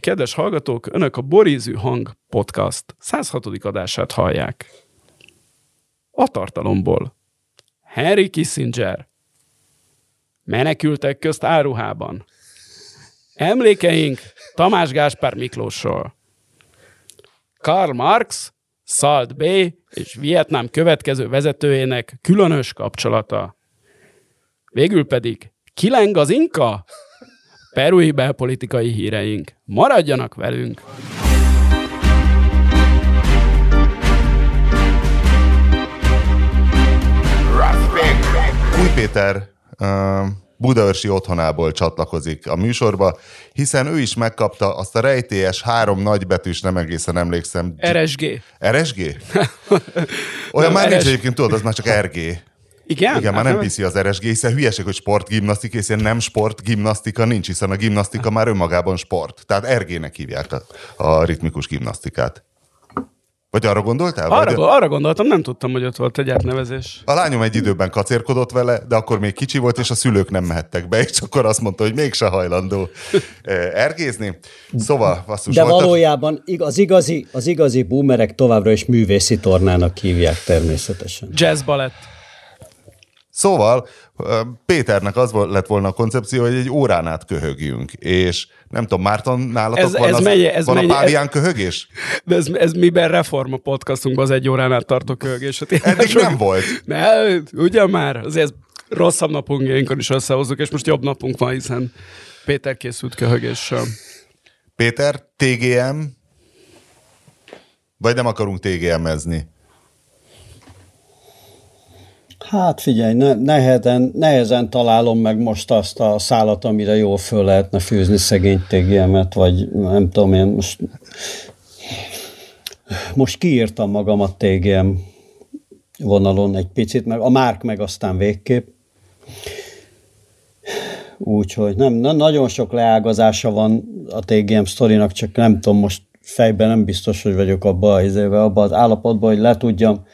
kedves hallgatók, önök a Borízű Hang Podcast 106. adását hallják. A tartalomból. Henry Kissinger. Menekültek közt áruhában. Emlékeink Tamás Gáspár Miklósról. Karl Marx, Salt B és Vietnám következő vezetőjének különös kapcsolata. Végül pedig kileng az inka? Perui belpolitikai híreink. Maradjanak velünk! Új Péter uh, Budaörsi otthonából csatlakozik a műsorba, hiszen ő is megkapta azt a rejtélyes három nagybetűs, nem egészen emlékszem. RSG. RSG? Olyan Nem, már nincs RS. egyébként, tudod, az már csak RG. Igen? Igen, már nem piszi az RSG, hiszen hülyeség, hogy sportgimnasztika, hiszen nem sportgimnasztika nincs, hiszen a gimnasztika már önmagában sport. Tehát RG-nek hívják a, a ritmikus gimnasztikát. Vagy arra gondoltál? Arra, Vagy arra gondoltam, nem tudtam, hogy ott volt egy átnevezés. a lányom egy időben kacérkodott vele, de akkor még kicsi volt, és a szülők nem mehettek be, és akkor azt mondta, hogy mégse hajlandó eh, ergézni. Szóval, basszus, De volt a- valójában az igazi, az igazi boomerek továbbra is művészi tornának hívják természetesen. Jazz balett. Szóval Péternek az lett volna a koncepció, hogy egy órán át köhögjünk, és nem tudom, Márton, nálatok Ez- van, ez az, mennyi- ez van mennyi- a pávián köhögés? De ez, ez miben reform a podcastunkban az egy órán át tartó kölgés? Hát Eddig sok- nem volt. Ne, ugye már? Azért rosszabb napunkjainkon is összehozzuk, és most jobb napunk van, hiszen Péter készült köhögéssel. Péter, TGM, vagy nem akarunk TGM-ezni? Hát figyelj, ne, nehezen, nehezen találom meg most azt a szálat, amire jól föl lehetne fűzni szegény TGM-et, vagy nem tudom én, most, most kiírtam magamat TGM vonalon egy picit, meg a Márk meg aztán végképp. Úgyhogy nem, na, nagyon sok leágazása van a TGM sztorinak, csak nem tudom, most fejben nem biztos, hogy vagyok abban az, izébe, abba az állapotban, hogy le tudjam,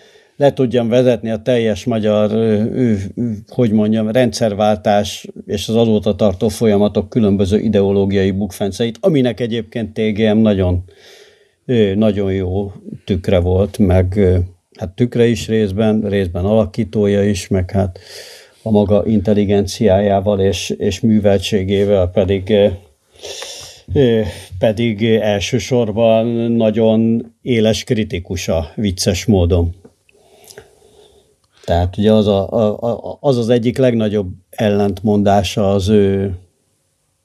le tudjam vezetni a teljes magyar, hogy mondjam, rendszerváltás és az azóta tartó folyamatok különböző ideológiai bukfenceit, aminek egyébként TGM nagyon, nagyon jó tükre volt, meg hát tükre is részben, részben alakítója is, meg hát a maga intelligenciájával és, és műveltségével pedig pedig elsősorban nagyon éles kritikusa, vicces módon. Tehát ugye az, a, a, az az egyik legnagyobb ellentmondása az ő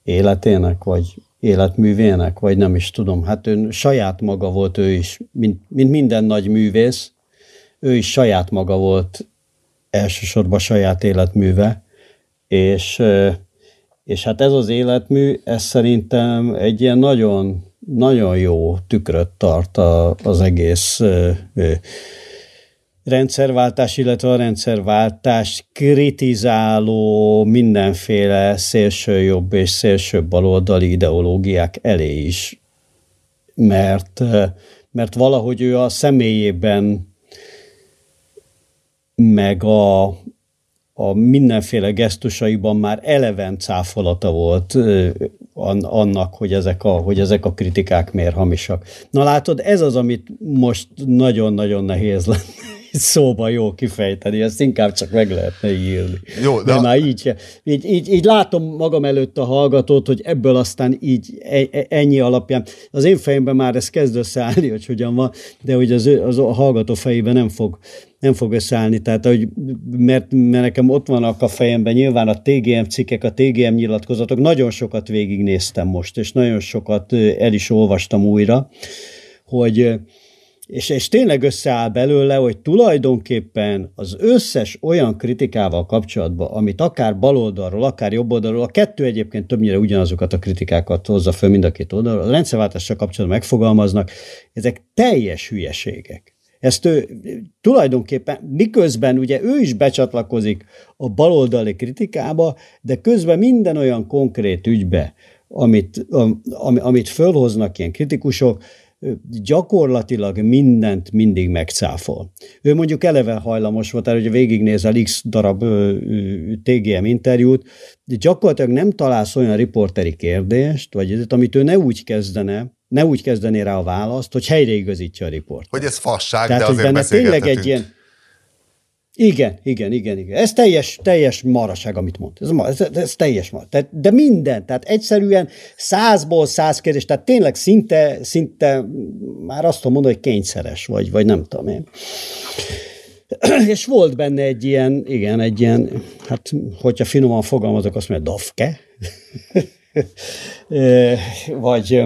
életének, vagy életművének, vagy nem is tudom. Hát ő saját maga volt ő is, mint, mint minden nagy művész, ő is saját maga volt elsősorban saját életműve, és, és hát ez az életmű, ez szerintem egy ilyen nagyon, nagyon jó tükröt tart a, az egész rendszerváltás, illetve a rendszerváltás kritizáló mindenféle szélső jobb és szélső baloldali ideológiák elé is. Mert, mert valahogy ő a személyében meg a, a mindenféle gesztusaiban már eleven cáfolata volt annak, hogy ezek, a, hogy ezek a kritikák miért hamisak. Na látod, ez az, amit most nagyon-nagyon nehéz lenne szóba jó kifejteni, ezt inkább csak meg lehetne írni. Jó, de de már így, így, így, így látom magam előtt a hallgatót, hogy ebből aztán így e- e- ennyi alapján, az én fejemben már ez kezd összeállni, hogy hogyan van, de hogy az, az a hallgató fejében nem fog, nem fog összeállni, tehát hogy, mert, mert nekem ott vannak a fejemben nyilván a TGM cikkek, a TGM nyilatkozatok, nagyon sokat végignéztem most, és nagyon sokat el is olvastam újra, hogy és, és tényleg összeáll belőle, hogy tulajdonképpen az összes olyan kritikával kapcsolatban, amit akár baloldalról, akár jobboldalról, a kettő egyébként többnyire ugyanazokat a kritikákat hozza föl mind a két oldalról, a rendszerváltással kapcsolatban megfogalmaznak, ezek teljes hülyeségek. Ezt ő tulajdonképpen, miközben ugye ő is becsatlakozik a baloldali kritikába, de közben minden olyan konkrét ügybe, amit, am- ami, amit fölhoznak ilyen kritikusok, gyakorlatilag mindent mindig megcáfol. Ő mondjuk eleve hajlamos volt, hogy végignézel x darab TGM interjút, de gyakorlatilag nem találsz olyan riporteri kérdést, vagy amit ő ne úgy kezdene, ne úgy kezdené rá a választ, hogy helyreigazítja a riport. Hogy ez fasság, Tehát, de hogy azért benne tényleg egy ilyen, igen, igen, igen, igen. Ez teljes, teljes maraság, amit mond. Ez, ez, ez teljes mar. Tehát, de minden, tehát egyszerűen százból száz kérdés, tehát tényleg szinte, szinte már azt tudom mondani, hogy kényszeres, vagy, vagy nem tudom én. És volt benne egy ilyen, igen, egy ilyen, hát hogyha finoman fogalmazok, azt mondja, dafke, Ö, vagy,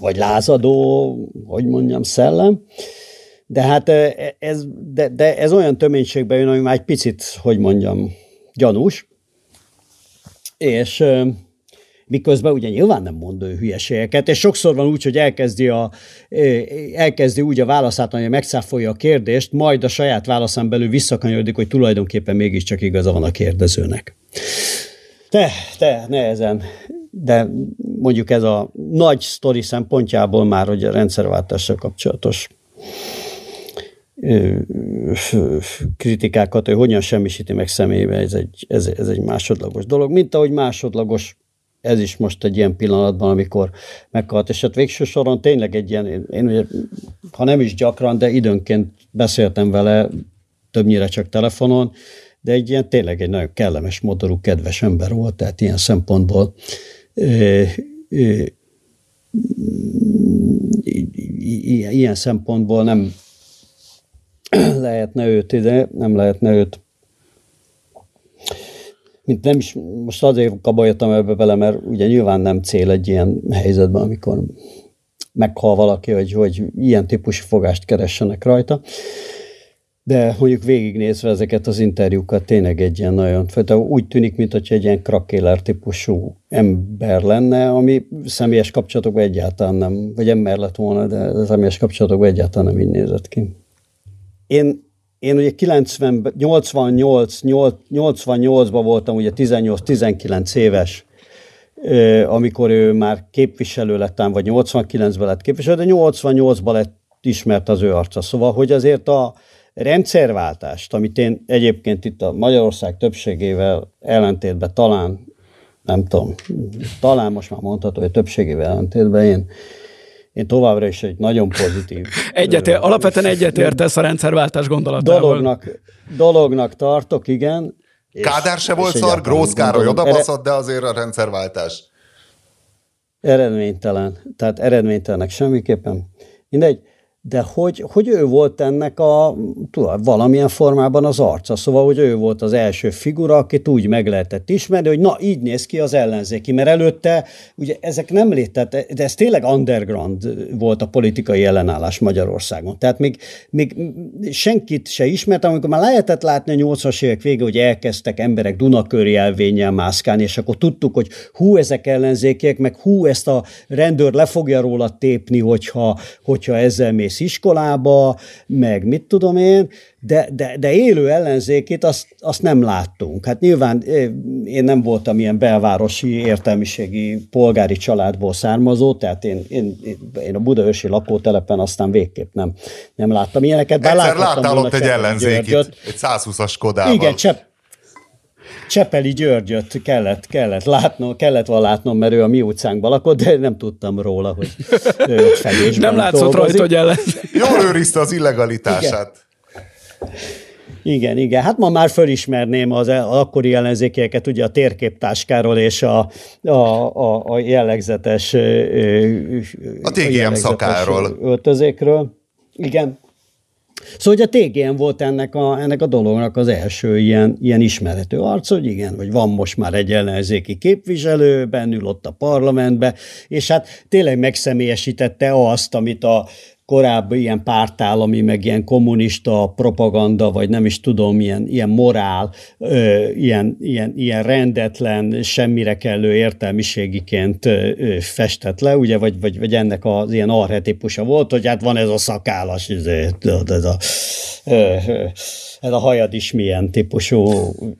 vagy lázadó, hogy mondjam, szellem. De hát e, ez, de, de ez olyan töménységben jön, ami már egy picit, hogy mondjam, gyanús. És miközben ugye nyilván nem mond ő hülyeségeket, és sokszor van úgy, hogy elkezdi, a, elkezdi úgy a válaszát, hogy megszáfolja a kérdést, majd a saját válaszán belül visszakanyarodik, hogy tulajdonképpen mégiscsak igaza van a kérdezőnek. Te, te, nehezen. De mondjuk ez a nagy sztori szempontjából már, hogy a rendszerváltással kapcsolatos kritikákat, hogy hogyan semmisíti meg személybe, ez egy, ez, ez egy másodlagos dolog. Mint ahogy másodlagos ez is most egy ilyen pillanatban, amikor meghalt, és hát végső soron tényleg egy ilyen, én, ugye, ha nem is gyakran, de időnként beszéltem vele, többnyire csak telefonon, de egy ilyen tényleg egy nagyon kellemes, modorú, kedves ember volt, tehát ilyen szempontból ilyen szempontból nem lehetne őt ide, nem lehetne őt mint nem is, most azért kabajottam ebbe vele, mert ugye nyilván nem cél egy ilyen helyzetben, amikor meghal valaki, hogy, hogy ilyen típusú fogást keressenek rajta. De mondjuk végignézve ezeket az interjúkat tényleg egy ilyen nagyon, úgy tűnik, mint hogy egy ilyen krakéler típusú ember lenne, ami személyes kapcsolatokban egyáltalán nem, vagy ember lett volna, de személyes kapcsolatokban egyáltalán nem így nézett ki. Én, én ugye 90, 88, 88-ban voltam ugye 18-19 éves, amikor ő már képviselő lettem, vagy 89-ben lett képviselő, de 88-ban lett ismert az ő arca. Szóval, hogy azért a, rendszerváltást, amit én egyébként itt a Magyarország többségével ellentétben talán, nem tudom, talán most már mondható, hogy többségével ellentétben én, én továbbra is egy nagyon pozitív. Egyetér, alapvetően egyetértesz a rendszerváltás gondolatával. Dolognak, dolognak tartok, igen. Kádár se volt szar, Grósz Károly odabaszott, de azért a rendszerváltás. Eredménytelen. Tehát eredménytelenek semmiképpen. Mindegy de hogy, hogy ő volt ennek a tudod, valamilyen formában az arca. Szóval, hogy ő volt az első figura, akit úgy meg lehetett ismerni, hogy na, így néz ki az ellenzéki, mert előtte ugye ezek nem létett, de ez tényleg underground volt a politikai ellenállás Magyarországon. Tehát még, még senkit se ismert, amikor már lehetett látni a 80-as évek vége, hogy elkezdtek emberek Dunaköri elvényel mászkálni, és akkor tudtuk, hogy hú, ezek ellenzékiek, meg hú, ezt a rendőr le fogja róla tépni, hogyha, hogyha ezzel mész mész iskolába, meg mit tudom én, de, de, de élő ellenzékét azt, azt nem láttunk. Hát nyilván én nem voltam ilyen belvárosi értelmiségi polgári családból származó, tehát én, én, én a budaörsi lakótelepen aztán végképp nem, nem láttam ilyeneket. Bár Egyszer láttál ott egy ellenzékit, egy 120-as Kodával. Igen, Csepp, Csepeli Györgyöt kellett, kellett látnom, kellett volna látnom, mert ő a mi utcánkban lakott, de nem tudtam róla, hogy ő Nem látszott dolgozik. rajta, hogy ellen. Jól őrizte az illegalitását. Igen. Igen, igen. Hát ma már fölismerném az akkori ellenzékieket, ugye a térképtáskáról és a, a, a, a jellegzetes a TGM szakáról. Öltözékről. Igen, Szóval hogy a TGM volt ennek a, ennek a dolognak az első ilyen, ilyen ismerető arc, hogy igen, hogy van most már egy ellenzéki képviselő, bennül ott a parlamentbe, és hát tényleg megszemélyesítette azt, amit a korábbi ilyen pártállami, meg ilyen kommunista propaganda, vagy nem is tudom, ilyen, ilyen morál, ö, ilyen, ilyen, ilyen rendetlen, semmire kellő értelmiségiként ö, festett le, ugye, vagy, vagy, vagy ennek az ilyen arhetipusa volt, hogy hát van ez a szakállas, izé, ez a, ö, ez a hajad is milyen típusú,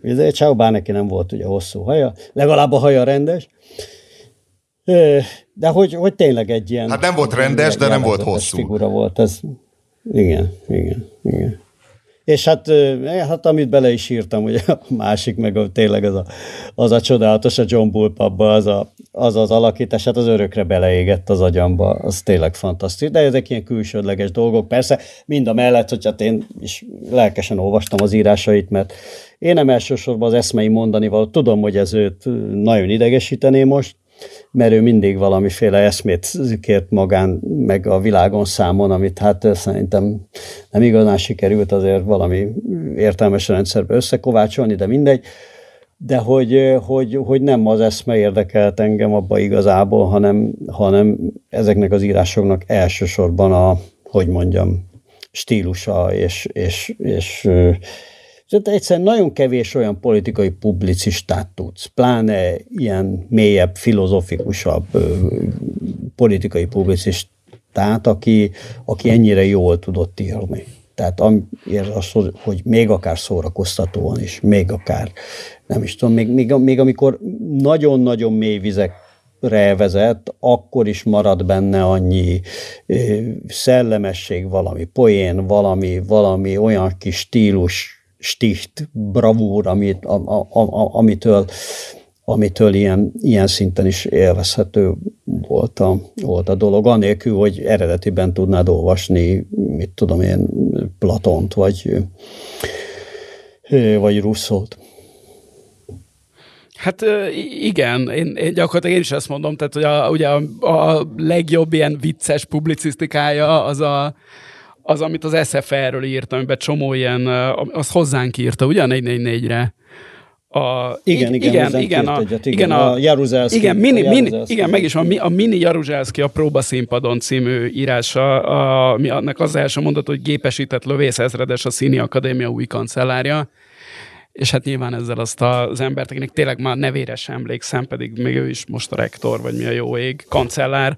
izé, csak bár neki nem volt ugye hosszú haja, legalább a haja rendes, De hogy, hogy tényleg egy ilyen... Hát nem volt rendes, de nem volt hosszú. figura volt ez. Igen, igen, igen. És hát, hát amit bele is írtam, ugye a másik, meg a, tényleg az a, az a csodálatos a John Bullpubba, az, a, az az alakítás, hát az örökre beleégett az agyamba, az tényleg fantasztikus. De ezek ilyen külsődleges dolgok, persze mind a mellett, hogy hát én is lelkesen olvastam az írásait, mert én nem elsősorban az eszmei mondani való, tudom, hogy ez őt nagyon idegesítené most, mert ő mindig valamiféle eszmét kért magán, meg a világon számon, amit hát szerintem nem igazán sikerült azért valami értelmes rendszerbe összekovácsolni, de mindegy. De hogy, hogy, hogy nem az eszme érdekelt engem abba igazából, hanem, hanem ezeknek az írásoknak elsősorban a, hogy mondjam, stílusa és, és, és tehát egyszerűen nagyon kevés olyan politikai publicistát tudsz, pláne ilyen mélyebb, filozofikusabb politikai publicistát, aki, aki ennyire jól tudott írni. Tehát az, hogy még akár szórakoztatóan is, még akár, nem is tudom, még, még, még amikor nagyon-nagyon mély vizekre vezet, akkor is marad benne annyi szellemesség, valami poén, valami, valami olyan kis stílus, sticht, bravúr, amit, a, a, a, amitől, amitől ilyen, ilyen szinten is élvezhető volt a, volt a dolog, anélkül, hogy eredetiben tudnád olvasni, mit tudom én, Platont, vagy, vagy Russzót. Hát igen, én, én gyakorlatilag én is ezt mondom, tehát hogy a, ugye a, a legjobb ilyen vicces publicisztikája az a, az, amit az SFR-ről írt, amiben csomó ilyen, az hozzánk írta, ugye a 444-re. A, igen, igen, igen, igen, a, egyet, igen, igen, a, a Jaruzelszki. Igen, mini, mini, igen, meg is van, a Mini Jaruzelszki a próbaszínpadon című írása, a, mi annak az első mondat, hogy gépesített lövészezredes a Színi Akadémia új kancellárja, és hát nyilván ezzel azt az embert, akinek tényleg már nevére sem emlékszem, pedig még ő is most a rektor, vagy mi a jó ég, kancellár,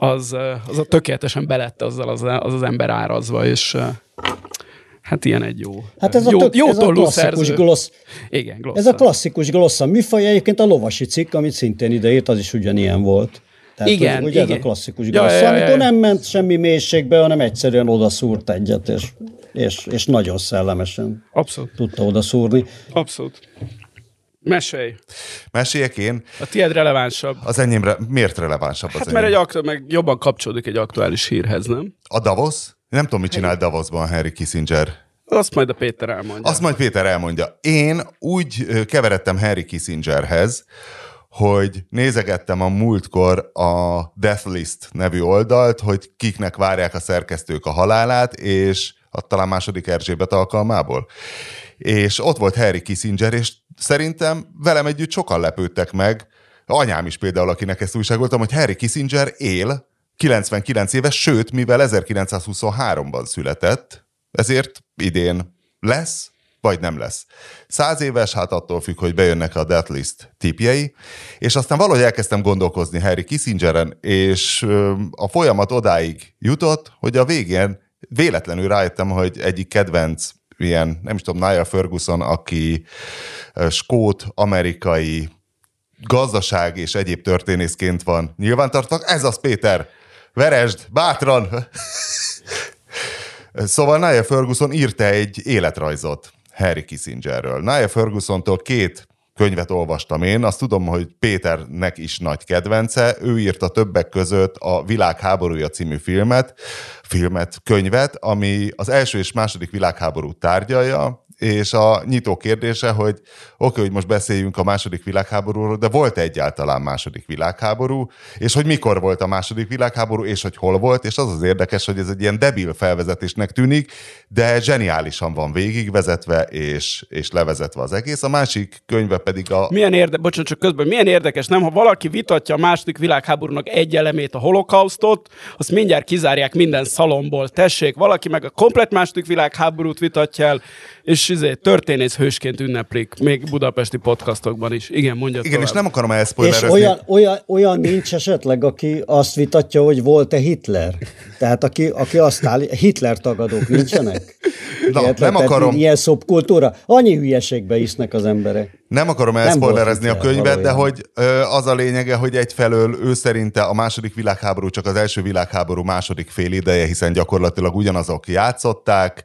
az, az a tökéletesen belette azzal az, az, az ember árazva, és Hát ilyen egy jó. Hát ez a, tök, jó ez a klasszikus glossz. Igen, glossz. Ez a klasszikus glossz. A műfaj egyébként a lovasi cikk, amit szintén ideírt, az is ugyanilyen volt. Tehát, igen, hogy igen. ez a klasszikus ja, glossz, ja, ja, ja. amikor nem ment semmi mélységbe, hanem egyszerűen odaszúrt egyet, és, és, és nagyon szellemesen Abszolút. tudta odaszúrni. Abszolút. Mesélj. Meséljek én? A tiéd relevánsabb. Az enyémre miért relevánsabb hát az mert egy aktu- meg jobban kapcsolódik egy aktuális hírhez, nem? A Davos? Nem tudom, mit csinál Davosban Harry Kissinger. Azt majd a Péter elmondja. Azt majd Péter elmondja. Én úgy keveredtem Harry Kissingerhez, hogy nézegettem a múltkor a Death List nevű oldalt, hogy kiknek várják a szerkesztők a halálát, és a talán második Erzsébet alkalmából. És ott volt Harry Kissinger, és szerintem velem együtt sokan lepődtek meg, anyám is például, akinek ezt újságoltam, hogy Harry Kissinger él, 99 éves, sőt, mivel 1923-ban született, ezért idén lesz, vagy nem lesz. Száz éves, hát attól függ, hogy bejönnek a deathlist tipjei, és aztán valahogy elkezdtem gondolkozni Harry Kissingeren, és a folyamat odáig jutott, hogy a végén véletlenül rájöttem, hogy egyik kedvenc ilyen, nem is tudom, Niall Ferguson, aki skót, amerikai gazdaság és egyéb történészként van nyilvántartva. Ez az, Péter! Veresd, bátran! szóval Niall Ferguson írta egy életrajzot Harry Kissingerről. Niall Fergusontól két könyvet olvastam én, azt tudom, hogy Péternek is nagy kedvence, ő írta többek között a Világháborúja című filmet, filmet, könyvet, ami az első és második világháború tárgyalja, és a nyitó kérdése, hogy oké, okay, hogy most beszéljünk a második világháborúról, de volt egyáltalán második világháború, és hogy mikor volt a második világháború, és hogy hol volt, és az az érdekes, hogy ez egy ilyen debil felvezetésnek tűnik, de zseniálisan van végigvezetve, és, és levezetve az egész. A másik könyve pedig a... Milyen érde, bocsánat, csak közben, milyen érdekes, nem? Ha valaki vitatja a második világháborúnak egy elemét, a holokausztot, azt mindjárt kizárják minden szalomból. Tessék, valaki meg a komplet második világháborút vitatja el, és izé, történész hősként ünneplik, még budapesti podcastokban is. Igen, mondja Igen, tovább. és nem akarom elszpoilerezni. És olyan, olyan, olyan nincs esetleg, aki azt vitatja, hogy volt-e Hitler? Tehát aki, aki azt áll, Hitler tagadók nincsenek? Na, Érted? nem Tehát akarom, Ilyen szobkultúra. Annyi hülyeségbe isznek az emberek. nem akarom elszpoilerezni a könyvet, de valójában. hogy ö, az a lényege, hogy egyfelől ő szerinte a második világháború csak az első világháború második fél ideje, hiszen gyakorlatilag ugyanazok játszották,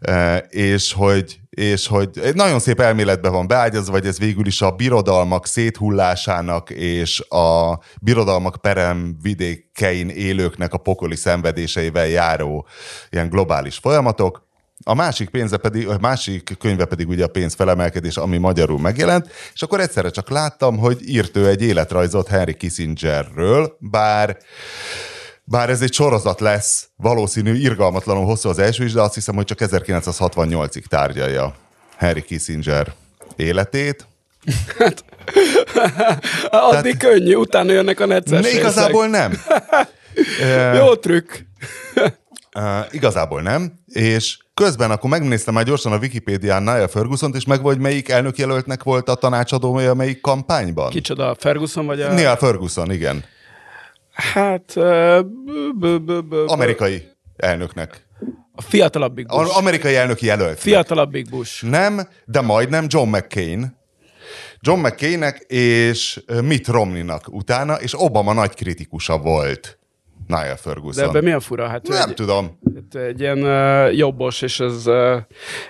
ö, és hogy és hogy egy nagyon szép elméletbe van beágyazva, vagy ez végül is a birodalmak széthullásának és a birodalmak peremvidékein élőknek a pokoli szenvedéseivel járó ilyen globális folyamatok. A másik pénze pedig, a másik könyve pedig ugye a pénz felemelkedés, ami magyarul megjelent, és akkor egyszerre csak láttam, hogy írt ő egy életrajzot Henry Kissingerről, bár bár ez egy sorozat lesz, valószínű, irgalmatlanul hosszú az első is, de azt hiszem, hogy csak 1968-ig tárgyalja Henry Kissinger életét. Addig könnyű, utána jönnek a necces Ne, igazából nem. Jó trükk. Uh, igazából nem, és közben akkor megnéztem már gyorsan a Wikipédián Niall ferguson és meg vagy melyik elnökjelöltnek volt a tanácsadója melyik kampányban? Kicsoda, Ferguson vagy a... Neil Ferguson, igen. Hát... Amerikai elnöknek. A fiatalabbik Bush. A- amerikai elnök jelölt. Fiatalabbik Bush. Nem, de majdnem John McCain. John McCainnek és Mitt Romneynak utána, és Obama nagy kritikusa volt. De Ferguson. ebben mi a fura? Hát Nem egy, tudom. hát egy ilyen uh, jobbos, és ez uh,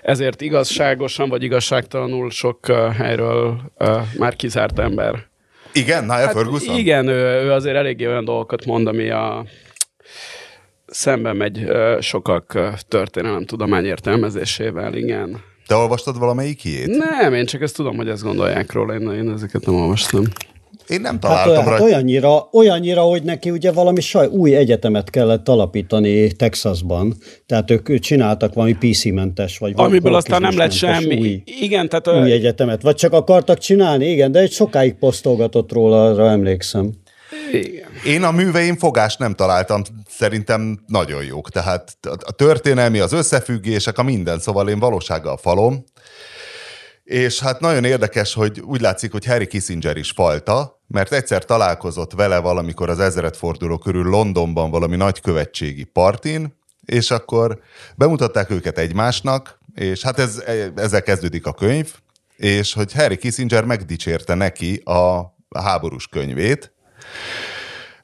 ezért igazságosan vagy igazságtalanul sok uh, helyről uh, már kizárt ember. Igen, Niall hát Ferguson? Igen, ő, ő azért eléggé olyan dolgokat mond, ami a szemben megy sokak történelem tudomány értelmezésével, igen. Te olvastad valamelyikjét? Nem, én csak ezt tudom, hogy ezt gondolják róla, én, én ezeket nem olvastam. Én nem Hát, találtam hát rajta. olyannyira, olyannyira, hogy neki ugye valami saj, új egyetemet kellett alapítani Texasban. Tehát ők, csináltak valami PC-mentes, vagy Amiből aztán nem lett semmi. Új, Igen, tehát ö, új egyetemet. Vagy csak akartak csinálni, igen, de egy sokáig posztolgatott róla, arra emlékszem. igen. Én a műveim fogást nem találtam, szerintem nagyon jók. Tehát a történelmi, az összefüggések, a minden, szóval én valósággal falom. És hát nagyon érdekes, hogy úgy látszik, hogy Harry Kissinger is falta, mert egyszer találkozott vele valamikor az ezredforduló körül Londonban valami nagykövetségi partin, és akkor bemutatták őket egymásnak, és hát ez, ezzel kezdődik a könyv, és hogy Harry Kissinger megdicsérte neki a háborús könyvét,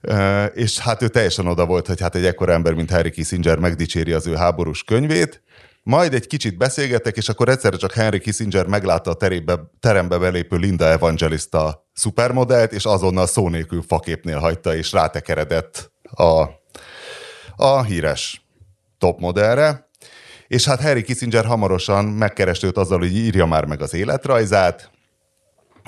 Ö, és hát ő teljesen oda volt, hogy hát egy ekkora ember, mint Harry Kissinger megdicséri az ő háborús könyvét, majd egy kicsit beszélgettek, és akkor egyszerre csak Henry Kissinger meglátta a terébe, terembe belépő Linda Evangelista szupermodellt, és azonnal szó nélkül faképnél hagyta, és rátekeredett a, a híres topmodellre. És hát Harry Kissinger hamarosan megkereste őt azzal, hogy írja már meg az életrajzát,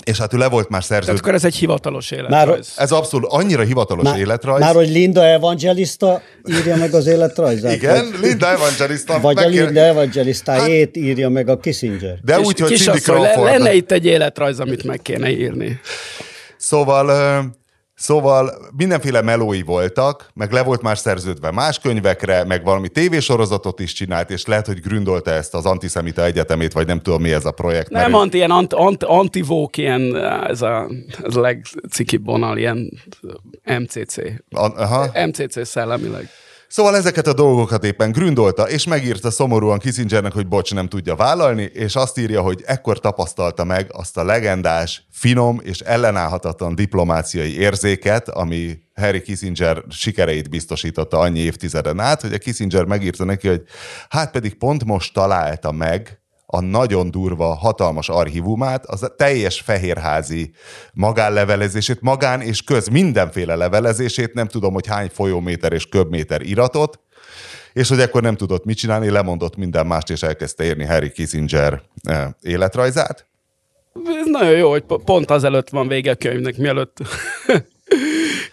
és hát ő le volt már Tehát szerződve. akkor ez egy hivatalos életrajz. Ez abszolút annyira hivatalos Már, életrajz. már hogy Linda Evangelista írja meg az életrajzát? Igen, Vagy, Linda Evangelista. vagy a megkér- Linda Evangelistájét írja meg a Kissinger. De Kis- úgy, hogy Cindy Crawford. lenne itt egy életrajz, amit meg kéne írni. Szóval, szóval mindenféle melói voltak, meg le volt már szerződve más könyvekre, meg valami tévésorozatot is csinált, és lehet, hogy gründolta ezt az antiszemita egyetemét, vagy nem tudom mi ez a projekt. Nem anti, ilyen ant, ant, antivók, ilyen, ez a, ez a legcikibb vonal, ilyen MCC. Aha. MCC szellemileg. Szóval ezeket a dolgokat éppen gründolta, és megírta szomorúan Kissingernek, hogy bocs, nem tudja vállalni, és azt írja, hogy ekkor tapasztalta meg azt a legendás, finom és ellenállhatatlan diplomáciai érzéket, ami Harry Kissinger sikereit biztosította annyi évtizeden át, hogy a Kissinger megírta neki, hogy hát pedig pont most találta meg a nagyon durva, hatalmas archívumát, az a teljes fehérházi magánlevelezését, magán és köz mindenféle levelezését, nem tudom, hogy hány folyóméter és köbméter iratot, és hogy ekkor nem tudott mit csinálni, lemondott minden mást, és elkezdte írni Harry Kissinger eh, életrajzát. Ez nagyon jó, hogy po- pont azelőtt van vége a könyvnek, mielőtt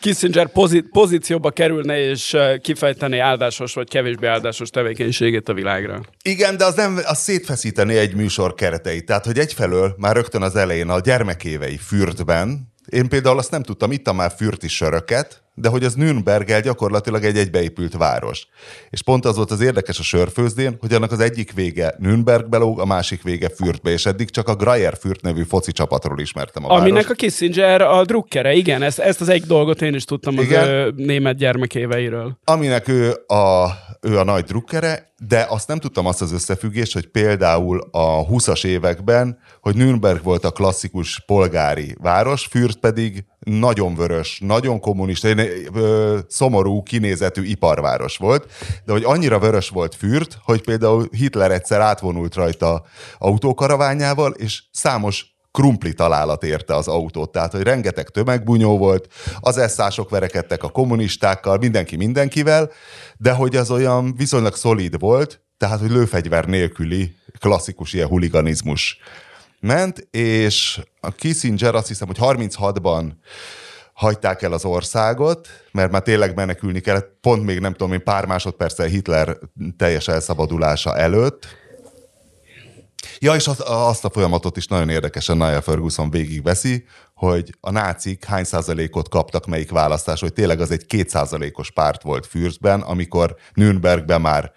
Kissinger pozí- pozícióba kerülne és kifejteni áldásos vagy kevésbé áldásos tevékenységét a világra. Igen, de az nem, az szétfeszíteni egy műsor kereteit. Tehát, hogy egyfelől már rögtön az elején a gyermekévei fürdben, én például azt nem tudtam, ittam már fürti söröket, de hogy az Nürnberggel gyakorlatilag egy egybeépült város. És pont az volt az érdekes a sörfőzdén, hogy annak az egyik vége Nürnbergbe lóg, a másik vége Fürtbe, és eddig csak a Greyer Fürt nevű foci csapatról ismertem a Aminek várost. a Kissinger a drukkere, igen, ezt, ezt az egy dolgot én is tudtam Igen. az ő német gyermekéveiről. aminek ő a, ő a nagy drukkere, de azt nem tudtam azt az összefüggést, hogy például a 20-as években, hogy Nürnberg volt a klasszikus polgári város, Fürth pedig nagyon vörös, nagyon kommunista, ö, szomorú kinézetű iparváros volt, de hogy annyira vörös volt Fürth, hogy például Hitler egyszer átvonult rajta autókaraványával, és számos krumpli találat érte az autót, tehát hogy rengeteg tömegbunyó volt, az esszások verekedtek a kommunistákkal, mindenki mindenkivel, de hogy az olyan viszonylag szolid volt, tehát hogy lőfegyver nélküli klasszikus ilyen huliganizmus ment, és a Kissinger azt hiszem, hogy 36-ban hagyták el az országot, mert már tényleg menekülni kellett, pont még nem tudom én pár másodperccel Hitler teljes elszabadulása előtt, Ja, és azt, azt a folyamatot is nagyon érdekesen Niall Ferguson végigveszi, hogy a nácik hány százalékot kaptak melyik választás, hogy tényleg az egy kétszázalékos párt volt Fürstben, amikor Nürnbergben már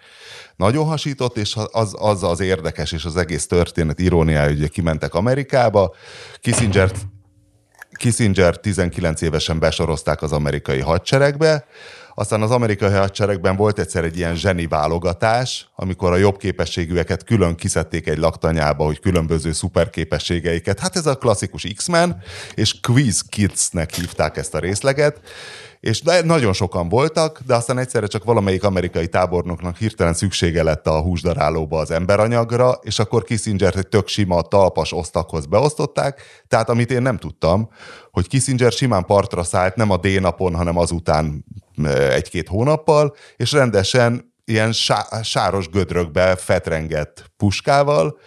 nagyon hasított, és az, az az érdekes, és az egész történet iróniája, hogy ugye kimentek Amerikába, Kissinger Kissinger 19 évesen besorozták az amerikai hadseregbe, aztán az amerikai hadseregben volt egyszer egy ilyen zseni válogatás, amikor a jobb képességűeket külön kiszedték egy laktanyába, hogy különböző szuperképességeiket. Hát ez a klasszikus X-Men, és Quiz Kids-nek hívták ezt a részleget, és nagyon sokan voltak, de aztán egyszerre csak valamelyik amerikai tábornoknak hirtelen szüksége lett a húsdarálóba az emberanyagra, és akkor Kissinger egy tök sima talpas osztakhoz beosztották, tehát amit én nem tudtam, hogy Kissinger simán partra szállt nem a D-napon, hanem azután egy-két hónappal, és rendesen ilyen sá- sáros gödrökbe fetrengett puskával,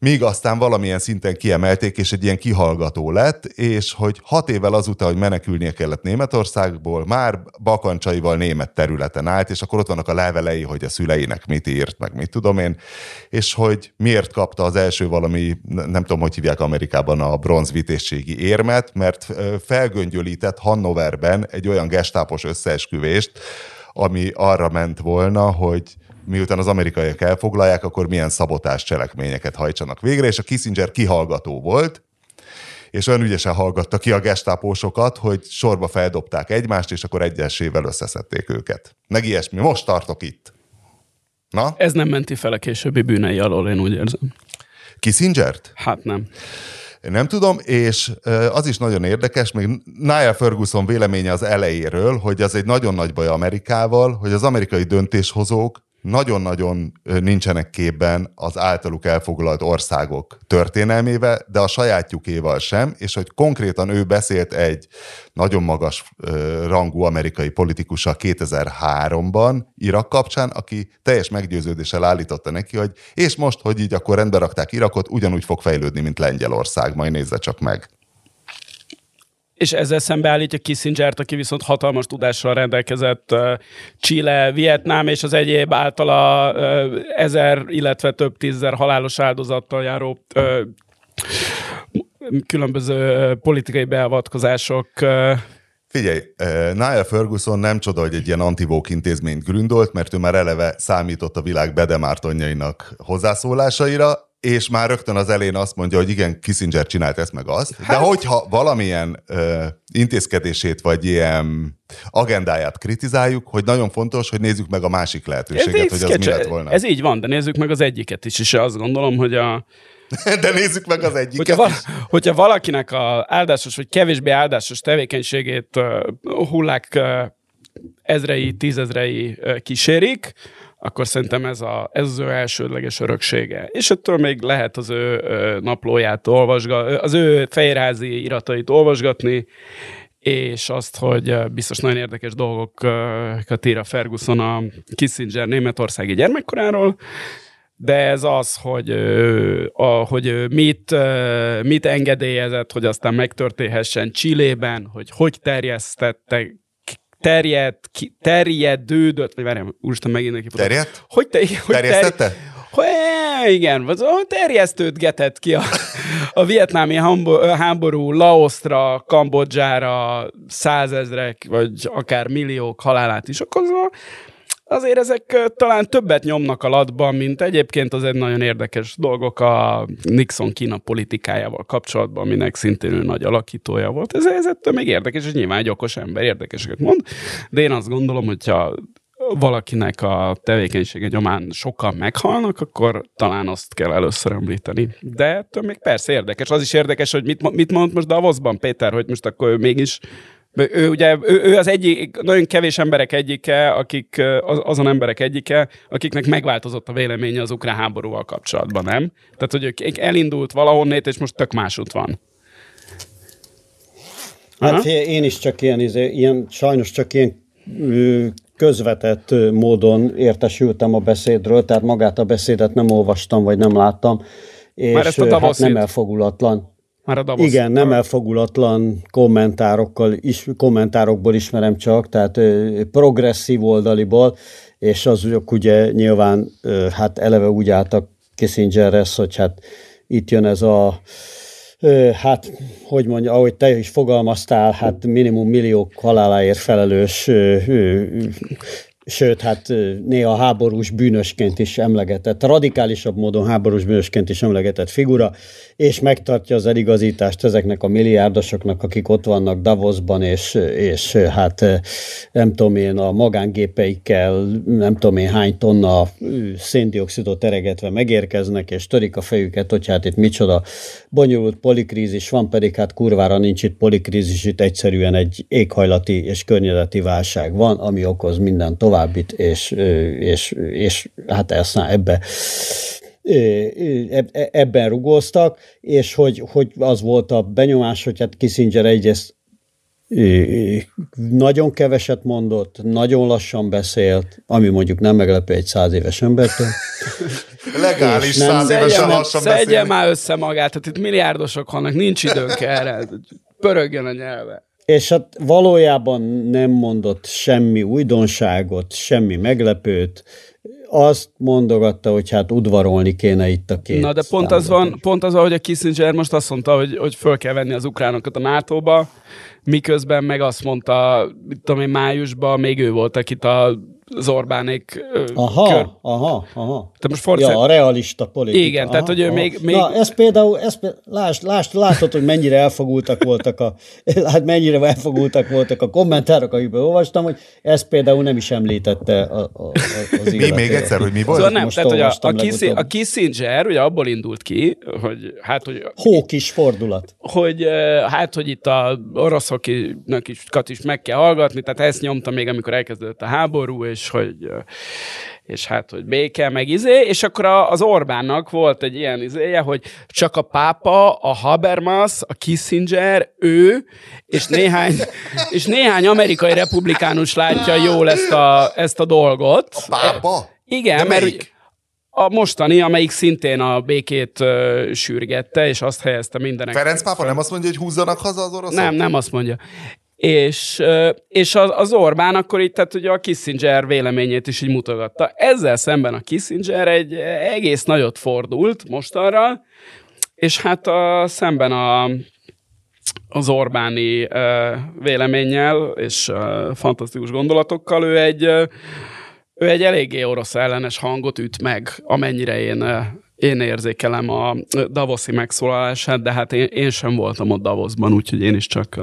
míg aztán valamilyen szinten kiemelték, és egy ilyen kihallgató lett, és hogy hat évvel azután, hogy menekülnie kellett Németországból, már bakancsaival német területen állt, és akkor ott vannak a levelei, hogy a szüleinek mit írt, meg mit tudom én, és hogy miért kapta az első valami, nem tudom, hogy hívják Amerikában a bronzvitészségi érmet, mert felgöngyölített Hannoverben egy olyan gestápos összeesküvést, ami arra ment volna, hogy miután az amerikaiak elfoglalják, akkor milyen szabotás cselekményeket hajtsanak végre, és a Kissinger kihallgató volt, és olyan ügyesen hallgatta ki a gestápósokat, hogy sorba feldobták egymást, és akkor egyesével összeszedték őket. Meg ilyesmi. Most tartok itt. Na? Ez nem menti fel a későbbi bűnei alól, én úgy érzem. Kissingert? Hát nem. Én nem tudom, és az is nagyon érdekes, még Niall Ferguson véleménye az elejéről, hogy az egy nagyon nagy baj Amerikával, hogy az amerikai döntéshozók nagyon-nagyon nincsenek képben az általuk elfoglalt országok történelmével, de a sajátjukéval sem, és hogy konkrétan ő beszélt egy nagyon magas rangú amerikai politikussal 2003-ban Irak kapcsán, aki teljes meggyőződéssel állította neki, hogy és most, hogy így akkor rendbe rakták Irakot, ugyanúgy fog fejlődni, mint Lengyelország, majd nézze csak meg. És ezzel szembeállítja Kissingert, aki viszont hatalmas tudással rendelkezett Chile, Vietnám és az egyéb általa ezer, illetve több tízzer halálos áldozattal járó különböző politikai beavatkozások Figyelj, Niall Ferguson nem csoda, hogy egy ilyen antivók intézményt gründolt, mert ő már eleve számított a világ bedemártonjainak hozzászólásaira, és már rögtön az elén azt mondja, hogy igen, Kissinger csinált ezt meg azt, de Hát- hogyha valamilyen ö, intézkedését vagy ilyen agendáját kritizáljuk, hogy nagyon fontos, hogy nézzük meg a másik lehetőséget, egy hogy az mi lett volna. Ez így van, de nézzük meg az egyiket is, és azt gondolom, hogy a, De nézzük meg az egyiket hogyha, val- hogyha valakinek a áldásos vagy kevésbé áldásos tevékenységét uh, hullák uh, ezrei, tízezrei uh, kísérik, akkor szerintem ez, a, ez az ő elsődleges öröksége. És ettől még lehet az ő naplóját olvasgatni, az ő fejérházi iratait olvasgatni, és azt, hogy biztos nagyon érdekes dolgokat ír a Ferguson a Kissinger németországi gyermekkoráról, de ez az, hogy, a, hogy mit, mit engedélyezett, hogy aztán megtörténhessen Csillében, hogy hogy terjesztette, terjed, ki, terjedődött, vagy várjál, úristen, megint neki. Terjedt? Hogy, te, hogy Terjesztette? Hogy, igen, az, terjesztőt getett ki a, a vietnámi háború Laosztra, Kambodzsára százezrek, vagy akár milliók halálát is okozva, azért ezek talán többet nyomnak a latban, mint egyébként az egy nagyon érdekes dolgok a Nixon Kína politikájával kapcsolatban, aminek szintén ő nagy alakítója volt. Ez, ez ettől még érdekes, és nyilván egy okos ember érdekeseket mond, de én azt gondolom, hogyha valakinek a tevékenysége nyomán sokan meghalnak, akkor talán azt kell először említeni. De ettől még persze érdekes. Az is érdekes, hogy mit, mit mond most Davosban Péter, hogy most akkor ő mégis ő, ugye, ő, ő az egyik, nagyon kevés emberek egyike, akik, az, azon emberek egyike, akiknek megváltozott a véleménye az ukrán háborúval kapcsolatban, nem? Tehát, hogy ők elindult valahonnét, és most tök másút van. Hát fél, én is csak ilyen, izé, ilyen, sajnos csak ilyen közvetett módon értesültem a beszédről, tehát magát a beszédet nem olvastam, vagy nem láttam, és Már ezt a hát nem elfogulatlan. Már a Davos. Igen, nem elfogulatlan kommentárokkal, is, kommentárokból ismerem csak, tehát progresszív oldaliból, és azok ugye nyilván hát eleve úgy álltak Kissingerhez, hogy hát itt jön ez a hát, hogy mondja, ahogy te is fogalmaztál, hát minimum milliók haláláért felelős sőt, hát néha háborús bűnösként is emlegetett, radikálisabb módon háborús bűnösként is emlegetett figura, és megtartja az eligazítást ezeknek a milliárdosoknak, akik ott vannak Davosban, és, és hát nem tudom én, a magángépeikkel nem tudom én hány tonna széndiokszidot eregetve megérkeznek, és törik a fejüket, hogy hát itt micsoda bonyolult polikrízis van, pedig hát kurvára nincs itt polikrízis, itt egyszerűen egy éghajlati és környezeti válság van, ami okoz minden továbbit, és, és, és hát ezt ebbe ebben rugóztak, és hogy, hogy az volt a benyomás, hogy hát Kissinger egyrészt nagyon keveset mondott, nagyon lassan beszélt, ami mondjuk nem meglepő egy száz éves embertől. Legális száz évesen lassan beszél. Szedje már össze magát, tehát itt milliárdosok vannak, nincs időnk erre, pörögjön a nyelve. És hát valójában nem mondott semmi újdonságot, semmi meglepőt, azt mondogatta, hogy hát udvarolni kéne itt a két. Na de pont az, van, pont az van, hogy a Kissinger most azt mondta, hogy, hogy föl kell venni az ukránokat a NATO-ba, miközben meg azt mondta, mit tudom én, májusban még ő volt, akit a az Orbánék aha, kör. aha, aha. Te most force... Ja, a realista politika. Igen, aha, tehát hogy ő aha. még, még... Na, ez például, ez például lásd, lásd, látod, hogy mennyire elfogultak voltak a, hát mennyire elfogultak voltak a kommentárok, amikből olvastam, hogy ez például nem is említette a, a, az Mi még egyszer, hogy mi volt? Szóval nem, most tehát hogy a, a, Kissinger, a Kissinger ugye abból indult ki, hogy hát, hogy... Hókis fordulat. Hogy hát, hogy itt a oroszoknak is, is meg kell hallgatni, tehát ezt nyomta még, amikor elkezdődött a háború, és hogy és hát, hogy béke, meg izé, és akkor az Orbánnak volt egy ilyen izéje, hogy csak a pápa, a Habermas, a Kissinger, ő, és néhány, és néhány amerikai republikánus látja jól ezt a, ezt a dolgot. A pápa? Igen, De mert a mostani, amelyik szintén a békét uh, sürgette, és azt helyezte mindenek. Ferenc pápa nem azt mondja, hogy húzzanak haza az oroszok? Nem, nem azt mondja. És, és az, az Orbán akkor itt, tehát ugye a Kissinger véleményét is így mutogatta. Ezzel szemben a Kissinger egy egész nagyot fordult mostanra, és hát a, szemben a, az Orbáni uh, véleménnyel és uh, fantasztikus gondolatokkal ő egy, uh, ő egy eléggé orosz ellenes hangot üt meg, amennyire én uh, én érzékelem a Davoszi megszólalását, de hát én, én sem voltam ott Davosban, úgyhogy én is csak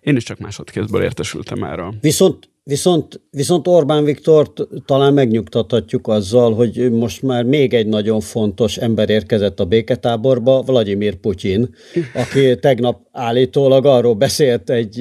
én is csak másodkézből értesültem erről. Viszont Viszont, viszont Orbán Viktor talán megnyugtathatjuk azzal, hogy most már még egy nagyon fontos ember érkezett a béketáborba, Vladimir Putyin, aki tegnap állítólag arról beszélt egy,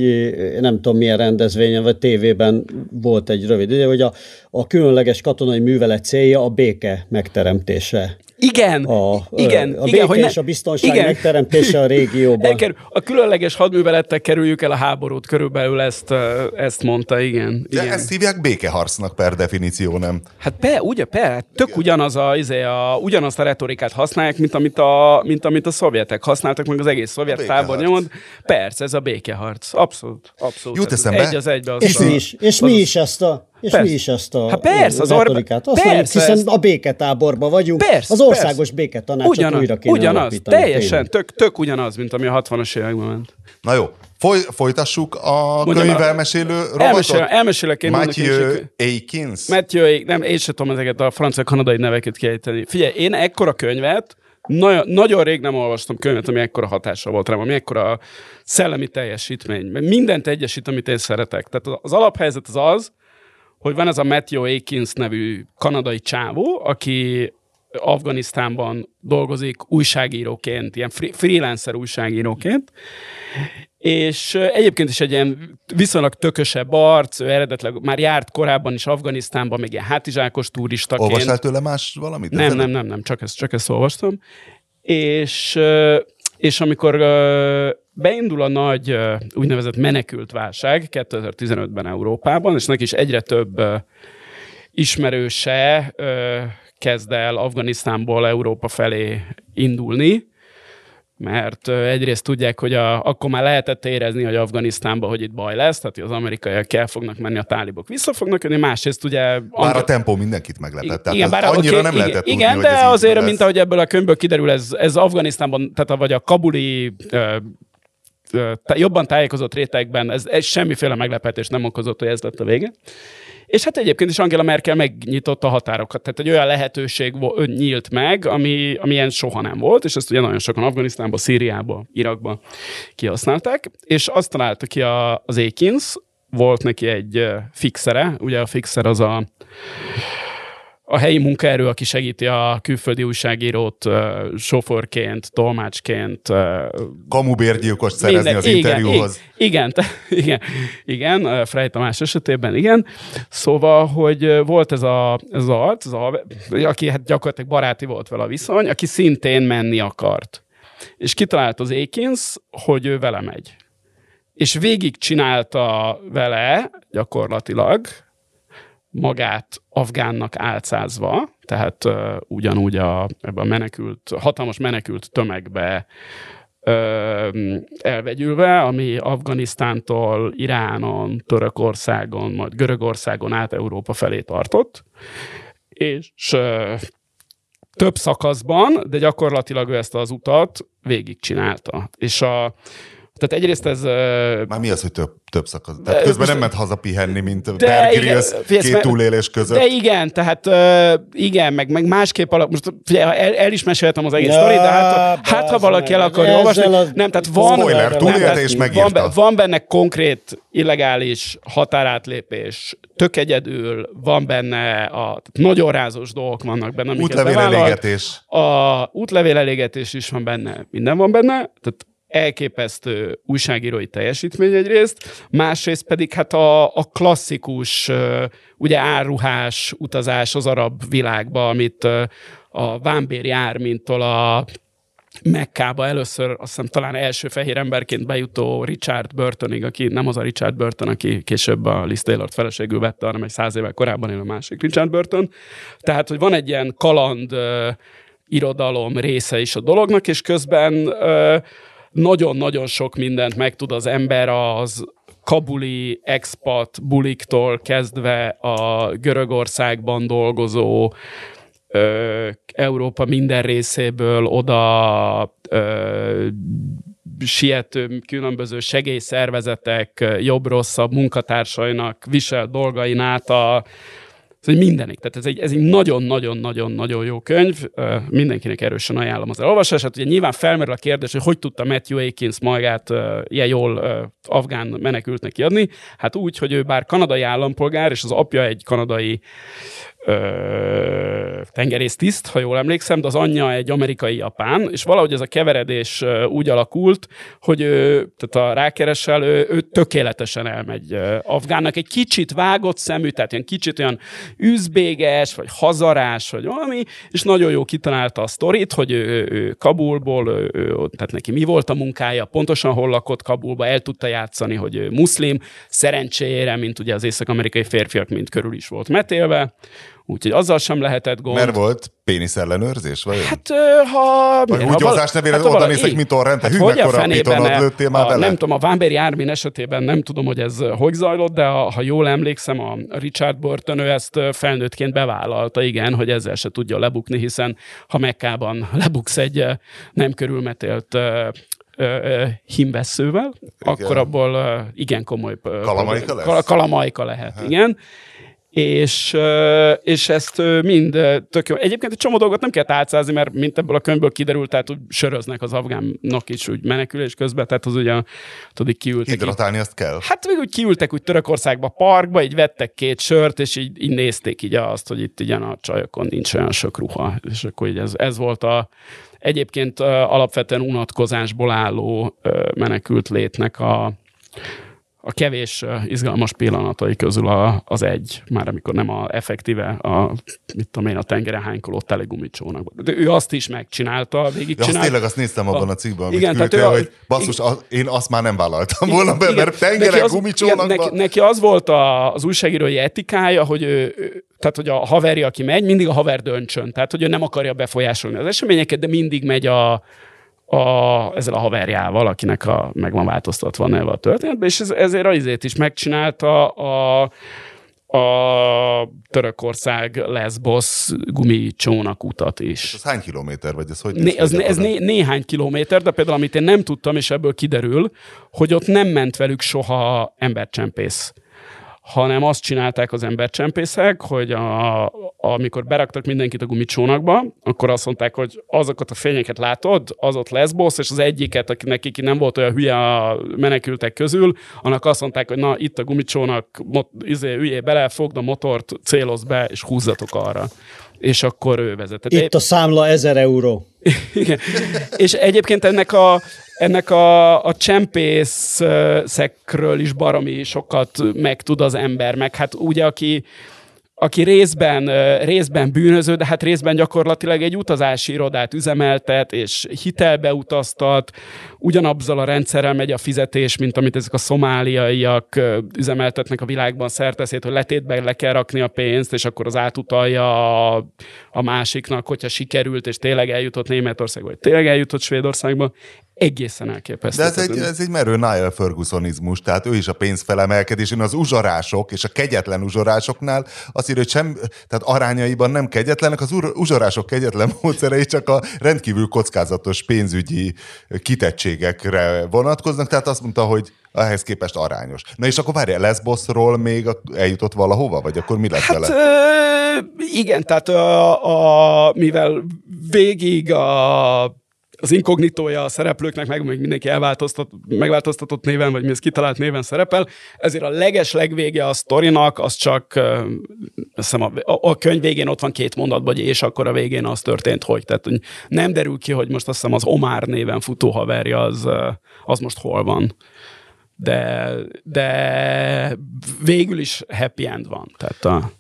nem tudom milyen rendezvényen, vagy tévében volt egy rövid idő, hogy a, a különleges katonai művelet célja a béke megteremtése. Igen, a, igen, a igen, hogy ne, és a biztonság igen. megteremtése a régióban. Elkerül, a különleges hadművelettel kerüljük el a háborút, körülbelül ezt, ezt mondta, igen. De igen. ezt hívják békeharcnak per definíció, nem? Hát pe, ugye, pe, tök igen. ugyanaz a, izé, a, ugyanazt a retorikát használják, mint amit, a, mint amit a szovjetek használtak, meg az egész szovjet tábor nyomod. Persze, ez a békeharc. Abszolút, abszolút. Jut eszembe. Egy az egybe. Az és, a, mi is, és mi is ezt a És persze. mi is azt a hát persze, az retorikát Orbán, használjuk, persze, hiszen ez- a béketáborban vagyunk, Persze, az országos persze. béketanácsot ugyanaz, újra kéne ugyanaz, alapítani, teljesen, tényleg. tök, tök ugyanaz, mint ami a 60-as években ment. Na jó, Foly, folytassuk a Mondjam, könyvelmesélő rovatot? Elmesélek, elmesélek én Matthew Akins. Matthew, nem, én sem tudom ezeket a francia-kanadai neveket kiejteni. Figyelj, én ekkora könyvet, nagyon, nagyon rég nem olvastam könyvet, ami ekkora hatása volt rám, ami ekkora szellemi teljesítmény. Mert mindent egyesít, amit én szeretek. Tehát az alaphelyzet az az, hogy van ez a Matthew Akins nevű kanadai csávó, aki Afganisztánban dolgozik újságíróként, ilyen free- freelancer újságíróként, és egyébként is egy ilyen viszonylag tökösebb arc, ő eredetileg már járt korábban is Afganisztánban, még ilyen hátizsákos turistaként. Olvastál tőle más valamit? Nem, nem, nem, nem, csak ezt, csak ezt olvastam. És, és amikor beindul a nagy úgynevezett menekült válság 2015-ben Európában, és neki is egyre több ismerőse kezd el Afganisztánból Európa felé indulni, mert egyrészt tudják, hogy a, akkor már lehetett érezni, hogy Afganisztánban, hogy itt baj lesz, tehát az amerikaiak el fognak menni, a tálibok vissza fognak jönni, másrészt ugye... Bár a tempó mindenkit meglepett. Tehát Igen, igen, bár annyira oké, nem igen, lehetett tudni, Igen, de azért, lesz. mint ahogy ebből a könyvből kiderül, ez, ez Afganisztánban, tehát a, vagy a kabuli ö, jobban tájékozott rétegben ez, ez semmiféle meglepetést nem okozott, hogy ez lett a vége. És hát egyébként is Angela Merkel megnyitotta a határokat. Tehát egy olyan lehetőség nyílt meg, ami, ami ilyen soha nem volt, és ezt ugye nagyon sokan Afganisztánban, Szíriában, Irakban kihasználták, és azt találta ki a, az Akins, volt neki egy fixere, ugye a fixer az a a helyi munkaerő, aki segíti a külföldi újságírót sofőrként, tolmácsként. Kamubérgyilkost szerezni az interjúhoz. Igen, igen, igen, igen Frey Tamás esetében igen. Szóval, hogy volt ez a, ez az arc, ez a, aki hát gyakorlatilag baráti volt vele a viszony, aki szintén menni akart. És kitalált az Akins, hogy ő vele megy. És végig csinálta vele gyakorlatilag, magát afgánnak álcázva, tehát uh, ugyanúgy a, ebben a menekült, hatalmas menekült tömegbe ö, elvegyülve, ami Afganisztántól, Iránon, Törökországon, majd Görögországon át Európa felé tartott, és ö, több szakaszban, de gyakorlatilag ő ezt az utat végigcsinálta. És a, tehát egyrészt ez... Már mi az, hogy több, több szakasz? Tehát közben most- nem ment haza pihenni, mint figyelj, két mert- túlélés között. De igen, tehát igen, meg, meg másképp alap, most figyelj, el, el is meséltem az egész Ja, sztorit, de hát, hát ha valaki el akarja olvasni, az- nem, tehát van, Spoiler, nem, túlélte és van, megírta. be- van benne konkrét illegális határátlépés, tök egyedül, van benne a nagyon rázós dolgok vannak benne, amiket Útlevél elégetés. A útlevél elégetés is van benne, minden van benne, tehát elképesztő újságírói teljesítmény egyrészt, másrészt pedig hát a, a klasszikus, ugye áruhás utazás az arab világba, amit a Vámbér Jármintól a Mekkába először, azt hiszem talán első fehér emberként bejutó Richard Burtonig, aki nem az a Richard Burton, aki később a Liz Taylor feleségül vette, hanem egy száz évvel korábban élő másik Richard Burton. Tehát, hogy van egy ilyen kaland ö, irodalom része is a dolognak, és közben ö, nagyon-nagyon sok mindent megtud az ember az kabuli expat buliktól kezdve a Görögországban dolgozó ö, Európa minden részéből oda ö, siető különböző segélyszervezetek jobb-rosszabb munkatársainak visel dolgain át a egy mindenik. Tehát ez egy, ez egy nagyon-nagyon-nagyon-nagyon jó könyv. Mindenkinek erősen ajánlom az elolvasását. Ugye nyilván felmerül a kérdés, hogy hogy tudta Matthew Akins magát ilyen jól afgán menekültnek kiadni. Hát úgy, hogy ő bár kanadai állampolgár, és az apja egy kanadai ö, tengerésztiszt, ha jól emlékszem, de az anyja egy amerikai japán, és valahogy ez a keveredés úgy alakult, hogy ő, tehát a rákeresel, ő, tökéletesen elmegy ö, Afgánnak. Egy kicsit vágott szemű, tehát ilyen kicsit olyan üzbéges, vagy hazarás, vagy valami, és nagyon jó kitalálta a sztorit, hogy ő, ő, Kabulból, ő, tehát neki mi volt a munkája, pontosan hol lakott Kabulba, el tudta játszani, hogy ő muszlim, szerencsére, mint ugye az észak-amerikai férfiak, mint körül is volt metélve, Úgyhogy azzal sem lehetett gond. Mert volt pénisz ellenőrzés, vagy? Hát, ha... Vagy úgy hozás nevére hát, oda nézek, mint orrend, hát, hű, mekkora pitonot lőttél már a, vele? Nem tudom, a Vámbéri Ármin esetében nem tudom, hogy ez hogy zajlott, de ha, ha jól emlékszem, a Richard Burton ő ezt felnőttként bevállalta, igen, hogy ezzel se tudja lebukni, hiszen ha Mekkában lebuksz egy nem körülmetélt himvesszővel, igen. akkor abból igen komoly kalamajka, lesz? kalamajka lehet, hát. igen és, és ezt mind tök jó. Egyébként egy csomó dolgot nem kell álcázni, mert mint ebből a könyvből kiderült, tehát úgy söröznek az afgánok is úgy menekülés közben, tehát az ugye, tudod, kiültek. Hidratálni azt kell. Hát még úgy kiültek úgy Törökországba parkba, így vettek két sört, és így, így nézték így azt, hogy itt igen a csajokon nincs olyan sok ruha, és akkor így ez, ez volt a, egyébként alapvetően unatkozásból álló menekült létnek a, a kevés izgalmas pillanatai közül a, az egy, már amikor nem a effektíve, a, mit tudom én, a tengeren hánykoló telegumicsónak. De ő azt is megcsinálta, végig ja, azt tényleg azt néztem abban a, a cikkben, amit igen, küldtél, hogy basszus, igen, én azt már nem vállaltam volna be, mert tengeren neki gumicsónakban... Neki, neki, az volt a, az újságírói etikája, hogy ő, tehát, hogy a haveri, aki megy, mindig a haver döntsön. Tehát, hogy ő nem akarja befolyásolni az eseményeket, de mindig megy a, a, ezzel a haverjával, akinek a, meg van változtatva a neve a történetben, és ez, ezért azért is megcsinálta a, a Törökország Lesbos gumicsónak utat is. Ez hány kilométer, vagy ez hogy? Né, ez, ez né, néhány kilométer, de például amit én nem tudtam, és ebből kiderül, hogy ott nem ment velük soha embercsempész hanem azt csinálták az embercsempészek, hogy a, amikor beraktak mindenkit a gumicsónakba, akkor azt mondták, hogy azokat a fényeket látod, az ott lesz boss, és az egyiket, aki nekik nem volt olyan hülye a menekültek közül, annak azt mondták, hogy na, itt a gumicsónak, mot, izé, üljé bele, fogd a motort, céloz be, és húzzatok arra. És akkor ő vezetett. Itt a számla 1000 euró. Igen. És egyébként ennek a, ennek a, a csempészekről is baromi sokat megtud az ember, meg hát ugye, aki aki részben, részben bűnöző, de hát részben gyakorlatilag egy utazási irodát üzemeltet, és hitelbe utaztat, ugyanabbal a rendszerrel megy a fizetés, mint amit ezek a szomáliaiak üzemeltetnek a világban szerteszét, hogy letétbe le kell rakni a pénzt, és akkor az átutalja a, a másiknak, hogyha sikerült, és tényleg eljutott Németországba, vagy tényleg eljutott Svédországba egészen elképesztő. De ez egy, ez egy merő Niall Fergusonizmus, tehát ő is a pénzfelemelkedésén az uzsorások és a kegyetlen uzsorásoknál azt írja, hogy sem, tehát arányaiban nem kegyetlenek, az uzsorások kegyetlen módszerei csak a rendkívül kockázatos pénzügyi kitettségekre vonatkoznak, tehát azt mondta, hogy ehhez képest arányos. Na és akkor várjál, Lesbosról még eljutott valahova, vagy akkor mi lett hát, vele? Ö, igen, tehát a, a, mivel végig a az inkognitója a szereplőknek, meg még mindenki elváltoztat, megváltoztatott néven, vagy mi ez kitalált néven szerepel, ezért a leges legvége a sztorinak, az csak hiszem a, a, könyv végén ott van két mondat, vagy és akkor a végén az történt, hogy. Tehát hogy nem derül ki, hogy most azt hiszem az Omár néven futó haverja, az, az most hol van. De, de végül is happy end van. Tehát a,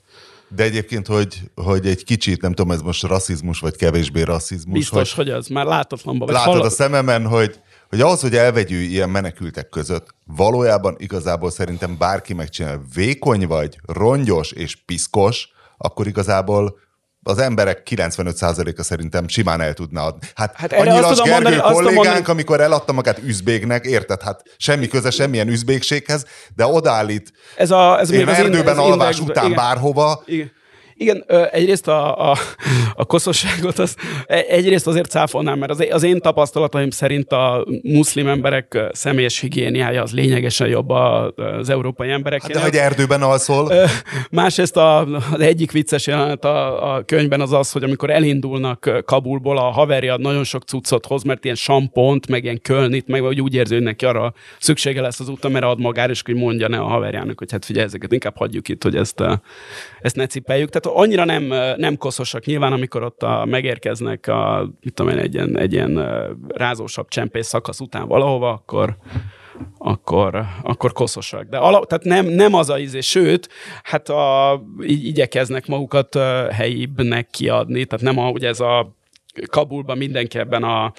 de egyébként, hogy, hogy egy kicsit, nem tudom, ez most rasszizmus, vagy kevésbé rasszizmus. Biztos, hogy, hogy az már látatlanban. Látod hall... a szememen, hogy, hogy ahhoz, hogy elvegyű ilyen menekültek között, valójában igazából szerintem bárki megcsinál, vékony vagy, rongyos és piszkos, akkor igazából az emberek 95%-a szerintem simán el tudna adni. Hát, hát annyira az Gergő mondani, kollégánk, mondani... amikor eladta magát üzbégnek, érted? Hát semmi köze semmilyen üzbégséghez, de odállít ez a, ez én még erdőben az alvás után igen. bárhova, igen igen, egyrészt a, a, a koszosságot az, e, egyrészt azért cáfolnám, mert az, az én tapasztalataim szerint a muszlim emberek személyes higiéniája az lényegesen jobb az európai emberek. Hát de hogy erdőben alszol. Másrészt a, az egyik vicces jelenet a, a könyvben az az, hogy amikor elindulnak Kabulból, a haverja nagyon sok cuccot hoz, mert ilyen sampont, meg ilyen kölnit, meg vagy úgy érzi, hogy neki arra szüksége lesz az úton, mert ad magára, és hogy mondja ne a haverjának, hogy hát figyelj, ezeket inkább hagyjuk itt, hogy ezt, ezt ne cipeljük. Tehát annyira nem, nem koszosak. Nyilván, amikor ott a, megérkeznek a, mit tudom én, egy ilyen, egy ilyen rázósabb csempész szakasz után valahova, akkor, akkor, akkor koszosak. De ala, tehát nem, nem az a izé, sőt, hát a, így igyekeznek magukat helyibbnek kiadni, tehát nem a, ugye ez a Kabulban mindenki ebben a,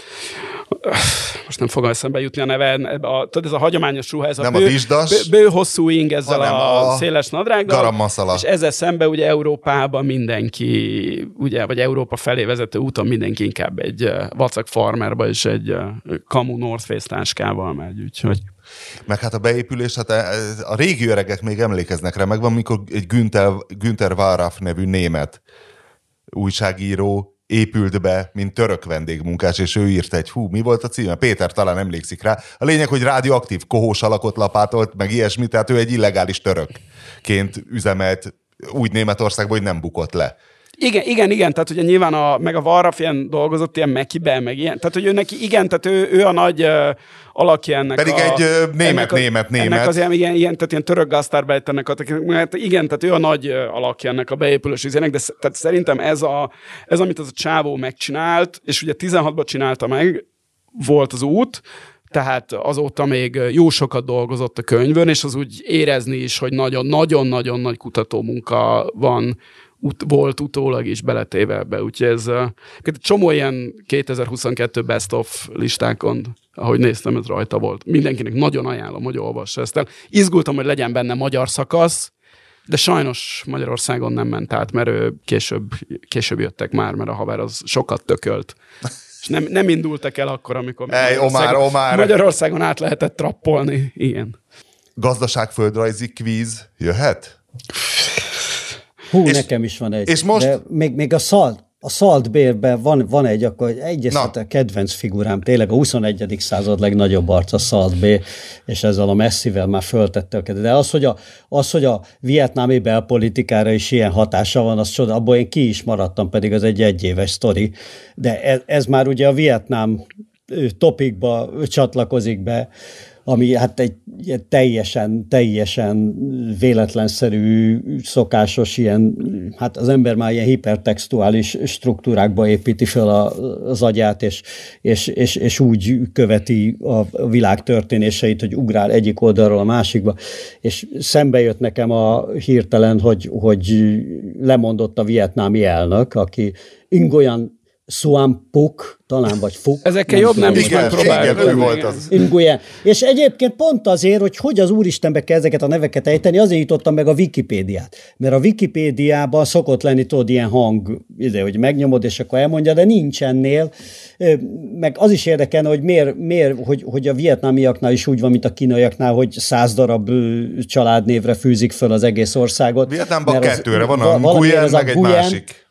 most nem fog eszembe jutni a neve, ebbe a, tudod, ez a hagyományos ruha, ez Nem a a bő, vizsdas, bő, bő hosszú ing ezzel a, a széles nadrággal, és ezzel szemben ugye Európában mindenki, ugye, vagy Európa felé vezető úton mindenki inkább egy vacak farmerba és egy kamu North Face táskával megy, úgyhogy Meg hát a beépülés, hát e- a régi öregek még emlékeznek rá, megvan, mikor egy Günther, Günther Wallraff nevű német újságíró épült be, mint török vendégmunkás, és ő írt egy, hú, mi volt a címe? Péter talán emlékszik rá. A lényeg, hogy radioaktív kohós alakot lapátolt, meg ilyesmi, tehát ő egy illegális törökként üzemelt úgy Németországban, hogy nem bukott le. Igen, igen, igen, tehát ugye nyilván a, meg a Varraf ilyen dolgozott ilyen Mekiben, meg ilyen, tehát hogy ő neki, igen, tehát ő, ő a nagy uh, alakja ennek Pedig a, egy, ö, német, ennek a, német, német. Ennek az ilyen, ilyen, ilyen, tehát ilyen török gasztárbejtennek, hát igen, tehát ő a nagy ö, alakja ennek a beépülős izének, de tehát szerintem ez, a, ez, amit az a csávó megcsinált, és ugye 16-ban csinálta meg, volt az út, tehát azóta még jó sokat dolgozott a könyvön, és az úgy érezni is, hogy nagyon-nagyon-nagyon nagy kutatómunka van, ut- volt utólag is beletéve ebbe. Úgyhogy ez csomó ilyen 2022 best of listákon, ahogy néztem, ez rajta volt. Mindenkinek nagyon ajánlom, hogy olvassa ezt el. Izgultam, hogy legyen benne magyar szakasz, de sajnos Magyarországon nem ment át, mert ő később, később jöttek már, mert a haver az sokat tökölt. És nem, nem indultak el akkor, amikor Ej, Omar, Magyarországon- Omar. Magyarországon át lehetett trappolni. Igen. Gazdaságföldrajzi kvíz jöhet? Hú, És- nekem is van egy. és most- De még, még a szalt, a szaltbérben van, van egy, akkor egy a kedvenc figurám, tényleg a 21. század legnagyobb arca szaltbér, és ezzel a messzivel már föltette a kedvet. De az, hogy a, az, hogy a vietnámi belpolitikára is ilyen hatása van, az csoda, abból én ki is maradtam, pedig az egy egyéves sztori. De ez, ez már ugye a Vietnám topikba csatlakozik be, ami hát egy teljesen, teljesen véletlenszerű, szokásos ilyen, hát az ember már ilyen hipertextuális struktúrákba építi fel a, az agyát, és, és, és, és úgy követi a világ történéseit, hogy ugrál egyik oldalról a másikba, és szembe jött nekem a hirtelen, hogy, hogy lemondott a vietnámi elnök, aki Ingoyan Suan Puk, talán vagy Fuk. Ezekkel jobb nem is megpróbáljuk. igen, ő volt az. Nguyen. És egyébként pont azért, hogy hogy az Úristenbe kell ezeket a neveket ejteni, azért jutottam meg a Wikipédiát. Mert a Wikipédiában szokott lenni, tudod, ilyen hang, ide, hogy megnyomod, és akkor elmondja, de nincs ennél. Ö, Meg az is érdekelne, hogy miért, miért hogy, hogy a vietnámiaknál is úgy van, mint a kínaiaknál, hogy száz darab családnévre fűzik föl az egész országot. Vietnámban kettőre van, va- a Nguyen, meg egy másik.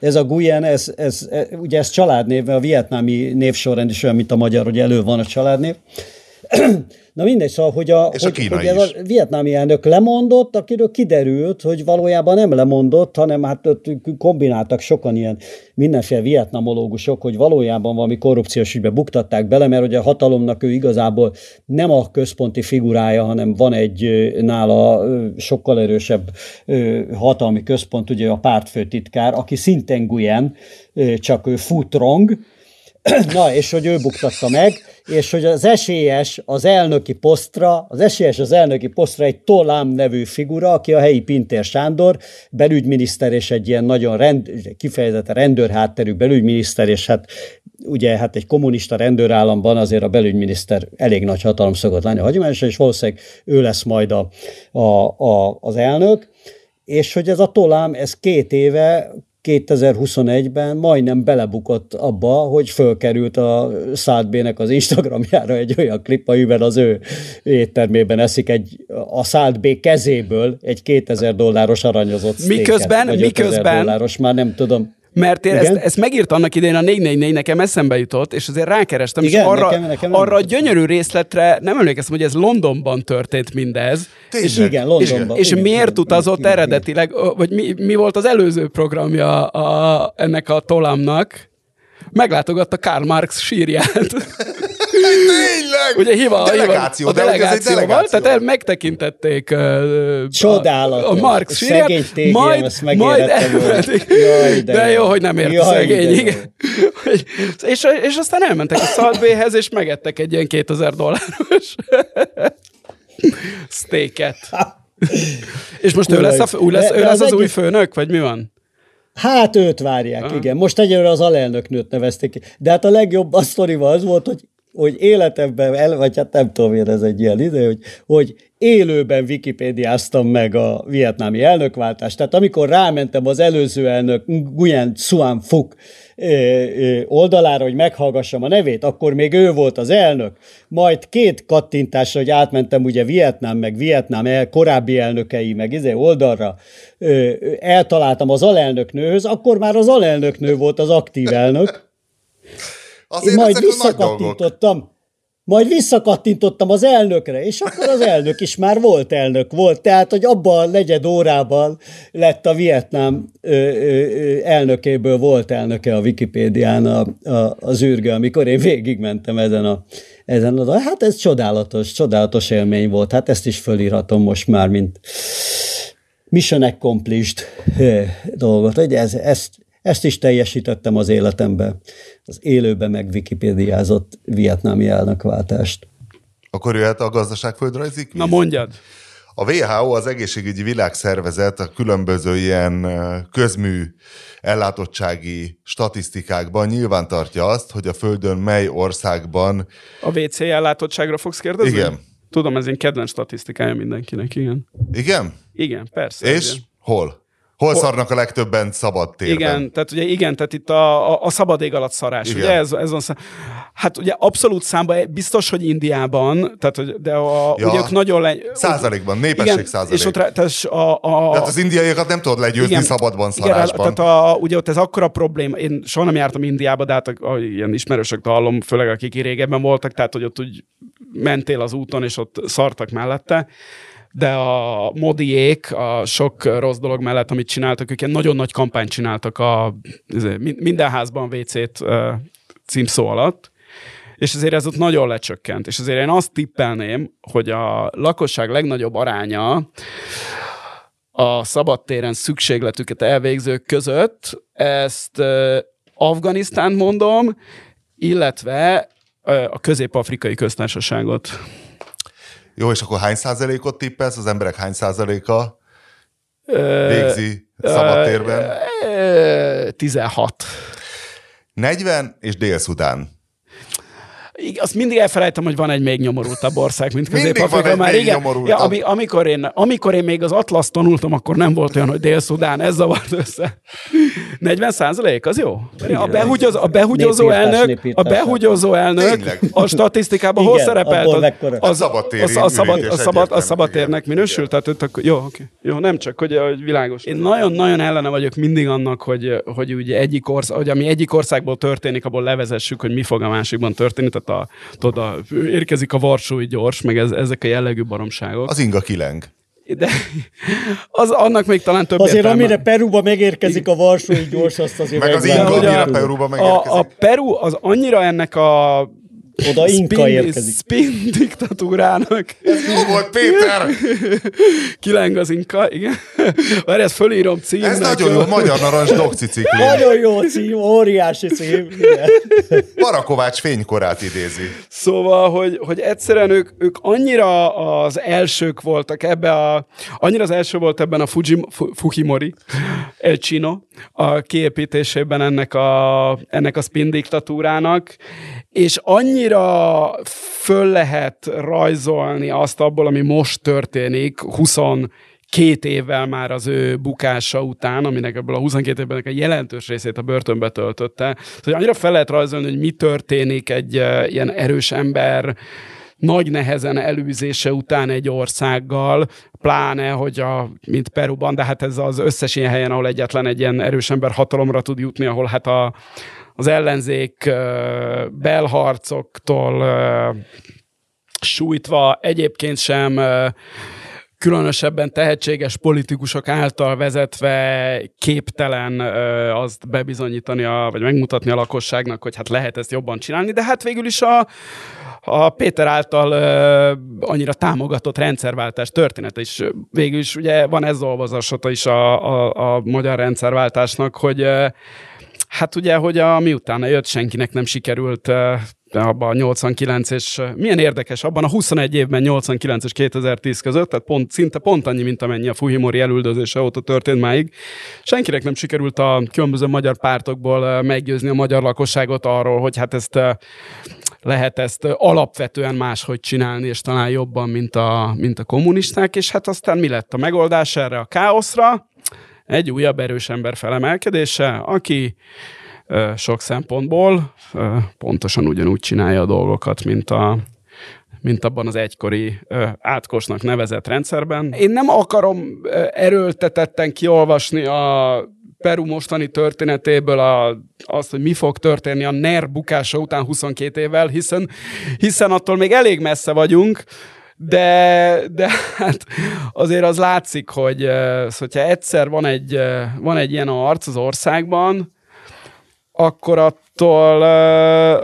Ez a Guyen, ez, ez, ez, ugye ez családnév, a vietnámi névsorrend is olyan, mint a magyar, hogy elő van a családnév. Na mindegy, szóval, hogy a, És a hogy, kínai hogy a vietnámi elnök lemondott, akiről kiderült, hogy valójában nem lemondott, hanem hát ott kombináltak sokan ilyen mindenféle vietnamológusok, hogy valójában valami korrupciós ügybe buktatták bele, mert ugye a hatalomnak ő igazából nem a központi figurája, hanem van egy nála sokkal erősebb hatalmi központ, ugye a pártfőtitkár, aki szintén Guyen, ö, csak ő Futrong, Na, és hogy ő buktatta meg, és hogy az esélyes az elnöki posztra, az esélyes az elnöki posztra egy Tolám nevű figura, aki a helyi Pintér Sándor, belügyminiszter és egy ilyen nagyon rend, kifejezetten rendőrhátterű belügyminiszter, és hát ugye hát egy kommunista rendőrállamban azért a belügyminiszter elég nagy hatalom szokott lenni a hagyományosan, és valószínűleg ő lesz majd a, a, a, az elnök, és hogy ez a tolám, ez két éve 2021-ben majdnem belebukott abba, hogy fölkerült a Szádbének az Instagramjára egy olyan klip, amiben az ő éttermében eszik egy, a Szádbé kezéből egy 2000 dolláros aranyozott sztéket, Miközben- 5000 miközben- dolláros, már nem tudom. Mert én Igen? ezt, ezt megírt annak idején a 444, nekem eszembe jutott, és azért rákerestem, Igen, és arra, nekem- nekem arra a gyönyörű részletre nem emlékeztem, hogy ez Londonban történt mindez. Tényleg. És igen, Londonban. És igen, miért igen, utazott igen, eredetileg, vagy mi, mi volt az előző programja a, ennek a tolamnak? Meglátogatta Karl Marx sírját. Tényleg! Ugye hiva, delegáció, hiva, a de egy delegációval, delegáció. tehát el, megtekintették ö, Csodálatos. a, a Marx sírját, majd, majd. Jaj, de, de jó, hogy nem ért a Jaj, szegény, de igen. És, és aztán elmentek a Saltbayhez, és megettek egy ilyen 2000 dolláros steaket. És most ő lesz, a, ő lesz, ő De lesz az az új főnök, vagy mi van? Hát őt várják, Aha. igen. Most egyelőre az alelnöknőt nevezték ki. De hát a legjobb a sztorival az volt, hogy hogy életemben, el, vagy hát nem tudom én, ez egy ilyen ide, hogy, hogy élőben wikipédiáztam meg a vietnámi elnökváltást. Tehát amikor rámentem az előző elnök Nguyen Xuan Phuc oldalára, hogy meghallgassam a nevét, akkor még ő volt az elnök, majd két kattintásra, hogy átmentem ugye Vietnám, meg Vietnám el, korábbi elnökei, meg izé oldalra, eltaláltam az alelnöknőhöz, akkor már az alelnöknő volt az aktív elnök, Azért Én majd visszakattintottam, majd visszakattintottam az elnökre, és akkor az elnök is már volt elnök volt. Tehát, hogy abban a negyed órában lett a Vietnám ö, ö, elnökéből volt elnöke a Wikipédián a, a, az űrge, amikor én végigmentem ezen a, ezen a... Hát ez csodálatos, csodálatos élmény volt. Hát ezt is fölírhatom most már, mint mission accomplished dolgot. Hogy ez, ezt, ezt is teljesítettem az életemben, az élőben meg wikipédiázott vietnámi elnökváltást. Akkor jöhet a gazdaságföldrajzi kvíz? Na mondjad! A WHO, az egészségügyi világszervezet a különböző ilyen közmű ellátottsági statisztikákban nyilván tartja azt, hogy a Földön mely országban... A WC ellátottságra fogsz kérdezni? Igen. Tudom, ez egy kedvenc statisztikája mindenkinek, igen. Igen? Igen, persze. És? Igen. Hol? Hol szarnak a legtöbben szabad térben? Igen, tehát ugye igen, tehát itt a, a, a szabad ég alatt szarás. Igen. Ugye ez, ez van, hát ugye abszolút számban biztos, hogy Indiában, tehát de a, ja, ugye ők nagyon le... Százalékban, népesség igen, százalék. És ott, tehát, a, a, tehát az indiaiakat nem tudod legyőzni igen, szabadban szarásban. Igen, tehát a, ugye ott ez akkora probléma, én soha nem jártam Indiába, de hát a, a, ilyen ismerősök hallom, főleg akik régebben voltak, tehát hogy ott úgy mentél az úton, és ott szartak mellette de a modiék, a sok rossz dolog mellett, amit csináltak, ők ilyen nagyon nagy kampányt csináltak a izé, minden házban WC-t címszó alatt, és azért ez ott nagyon lecsökkent. És azért én azt tippelném, hogy a lakosság legnagyobb aránya a szabadtéren szükségletüket elvégzők között, ezt Afganisztánt mondom, illetve a közép-afrikai köztársaságot. Jó, és akkor hány százalékot tippelsz? Az emberek hány százaléka végzi szabadtérben? 16. 40 és Dél-Szudán azt mindig elfelejtem, hogy van egy még nyomorultabb ország, mint Közép-Afrika. Már igen, ja, ami, amikor, én, amikor én még az Atlasz tanultam, akkor nem volt olyan, hogy Dél-Szudán, ez zavart össze. 40 százalék, az jó? A, behugyozó, a behugyozó elnök, a behugyozó elnök a statisztikában hol szerepelt? Az, az, az, a szabad, a szabad, a szabadtérnek minősül? Tehát, akkor, jó, oké. Jó, nem csak, hogy, hogy világos. Én nagyon-nagyon ellene vagyok mindig annak, hogy, hogy ugye egyik ország, hogy ami egyik országból történik, abból levezessük, hogy mi fog a másikban történni. Tehát a, tudod, a, érkezik a Varsói gyors, meg ez, ezek a jellegű baromságok. Az inga kileng. De az annak még talán több Azért értelme. amire Peruba megérkezik a Varsói gyors, azt azért Meg az inga, amire Peruba megérkezik. A, a Peru az annyira ennek a oda Inka érkezik. Spin diktatúrának. Ez jó volt, Péter! Kileng az Inka, igen. Várj, ezt fölírom címnek. Ez nagyon jó, Magyar Narancs dokcicikli. Nagyon jó cím, óriási cím. Barakovács fénykorát idézi. Szóval, hogy, hogy egyszerűen ők, ők annyira az elsők voltak ebbe a, annyira az első volt ebben a Fujim, Fujimori El Chino a kiépítésében ennek a, ennek a spin diktatúrának, és annyira föl lehet rajzolni azt abból, ami most történik, 20 két évvel már az ő bukása után, aminek ebből a 22 évben a jelentős részét a börtönbe töltötte. Szóval annyira fel lehet rajzolni, hogy mi történik egy uh, ilyen erős ember nagy nehezen elűzése után egy országgal, pláne, hogy a, mint Peruban, de hát ez az összes ilyen helyen, ahol egyetlen egy ilyen erős ember hatalomra tud jutni, ahol hát a, az ellenzék belharcoktól sújtva egyébként sem különösebben tehetséges politikusok által vezetve képtelen azt bebizonyítani, a, vagy megmutatni a lakosságnak, hogy hát lehet ezt jobban csinálni, de hát végül is a, a Péter által annyira támogatott rendszerváltás története is. Végül is ugye van ez olvasata is a, a, a magyar rendszerváltásnak, hogy Hát ugye, hogy a, miután jött, senkinek nem sikerült abban a 89 és milyen érdekes, abban a 21 évben 89 és 2010 között, tehát pont, szinte pont annyi, mint amennyi a Fujimori elüldözése óta történt máig. Senkinek nem sikerült a különböző magyar pártokból meggyőzni a magyar lakosságot arról, hogy hát ezt lehet ezt alapvetően máshogy csinálni, és talán jobban, mint a, mint a kommunisták, és hát aztán mi lett a megoldás erre a káoszra? Egy újabb erős ember felemelkedése, aki sok szempontból pontosan ugyanúgy csinálja a dolgokat, mint a, mint abban az egykori átkosnak nevezett rendszerben. Én nem akarom erőltetetten kiolvasni a Peru mostani történetéből a, azt, hogy mi fog történni a NER bukása után 22 évvel, hiszen, hiszen attól még elég messze vagyunk, de, de hát azért az látszik, hogy hogyha egyszer van egy, van egy ilyen arc az országban, akkor attól,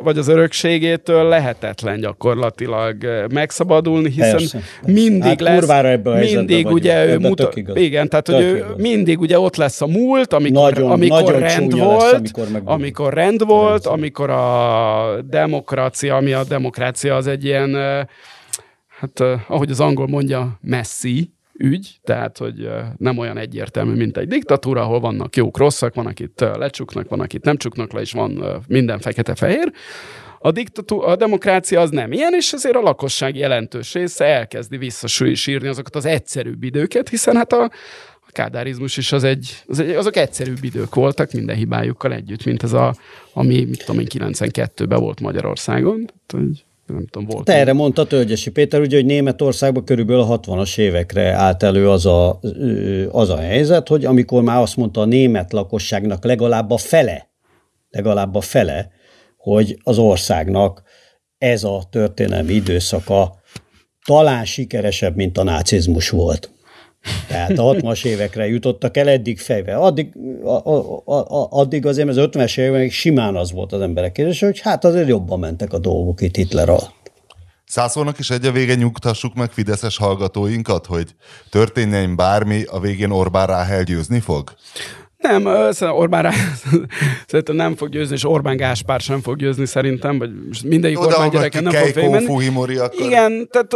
vagy az örökségétől lehetetlen gyakorlatilag megszabadulni, hiszen Persze. mindig hát lesz, ebből mindig ugye ő mutat, igen, tehát hogy ő mindig ugye ott lesz a múlt, amikor, nagyon, amikor nagyon rend volt, lesz, amikor, amikor rend volt, amikor a demokrácia, ami a demokrácia az egy ilyen, hát ahogy az angol mondja, messzi, ügy, tehát hogy nem olyan egyértelmű, mint egy diktatúra, ahol vannak jók, rosszak, van, akit lecsuknak, van, akit nem csuknak le, és van minden fekete-fehér. A, diktatú, a demokrácia az nem ilyen, és azért a lakosság jelentős része elkezdi visszasírni azokat az egyszerűbb időket, hiszen hát a, a kádárizmus is az egy, az egy, azok egyszerűbb idők voltak minden hibájukkal együtt, mint ez a, ami, mit tudom én, 92-ben volt Magyarországon. Tehát, nem tudom, volt. Te erre mondta Tölgyesi Péter, ugye, hogy Németországban körülbelül a 60-as évekre állt elő az a, az a helyzet, hogy amikor már azt mondta a német lakosságnak legalább a fele, legalább a fele, hogy az országnak ez a történelmi időszaka talán sikeresebb, mint a nácizmus volt. Tehát a 60-as évekre jutottak el eddig fejbe. Addig, a, a, a, addig azért az 50-es évekig simán az volt az emberek kérdése, hogy hát azért jobban mentek a dolgok itt Hitler alatt. Szászolnak is egy a vége nyugtassuk meg fideszes hallgatóinkat, hogy történjen bármi, a végén Orbán Ráhel győzni fog? Nem, Orbán rá, szerintem nem fog győzni, és Orbán Gáspár sem fog győzni szerintem, vagy mindegyik Oda, Orbán gyereke nem fog végigmenni. Igen, tehát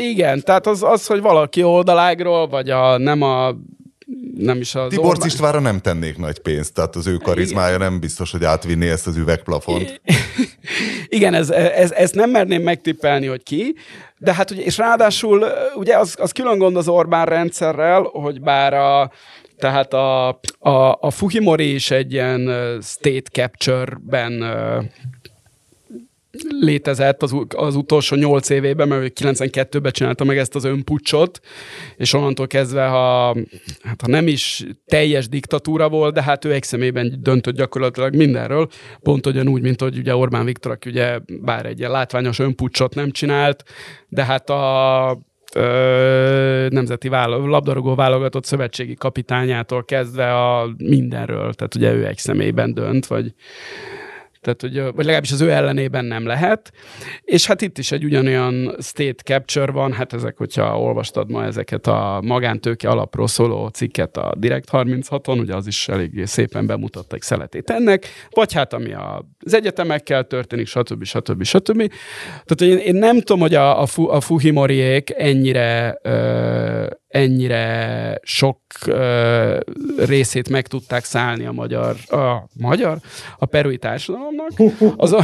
igen, tehát az, az, hogy valaki oldalágról, vagy a, nem a nem is az Tibor Orbán... Istvánra nem tennék nagy pénzt, tehát az ő karizmája Igen. nem biztos, hogy átvinné ezt az üvegplafont. Igen, ez, ez, ezt nem merném megtippelni, hogy ki, de hát ugye, és ráadásul ugye az, az külön gond az Orbán rendszerrel, hogy bár a, tehát a, a, a Fujimori is egy ilyen state capture-ben létezett az, az utolsó nyolc évében, mert 92-ben csinálta meg ezt az önpucsot, és onnantól kezdve, ha, hát ha nem is teljes diktatúra volt, de hát ő egy szemében döntött gyakorlatilag mindenről, pont ugyanúgy, mint hogy ugye Orbán Viktor, aki ugye bár egy ilyen látványos önpucsot nem csinált, de hát a ö, nemzeti vála- labdarúgó válogatott szövetségi kapitányától kezdve a mindenről, tehát ugye ő egy személyben dönt, vagy tehát hogy, vagy legalábbis az ő ellenében nem lehet. És hát itt is egy ugyanolyan state capture van, hát ezek, hogyha olvastad ma ezeket a magántőke alapról szóló cikket a Direct 36-on, ugye az is eléggé szépen bemutatta egy szeletét ennek, vagy hát ami az egyetemekkel történik, stb. stb. stb. Tehát én, én nem tudom, hogy a, a, fu, a Fuhimoriék ennyire ö, ennyire sok ö, részét meg tudták szállni a magyar, a magyar, a perui társadalomnak. Az,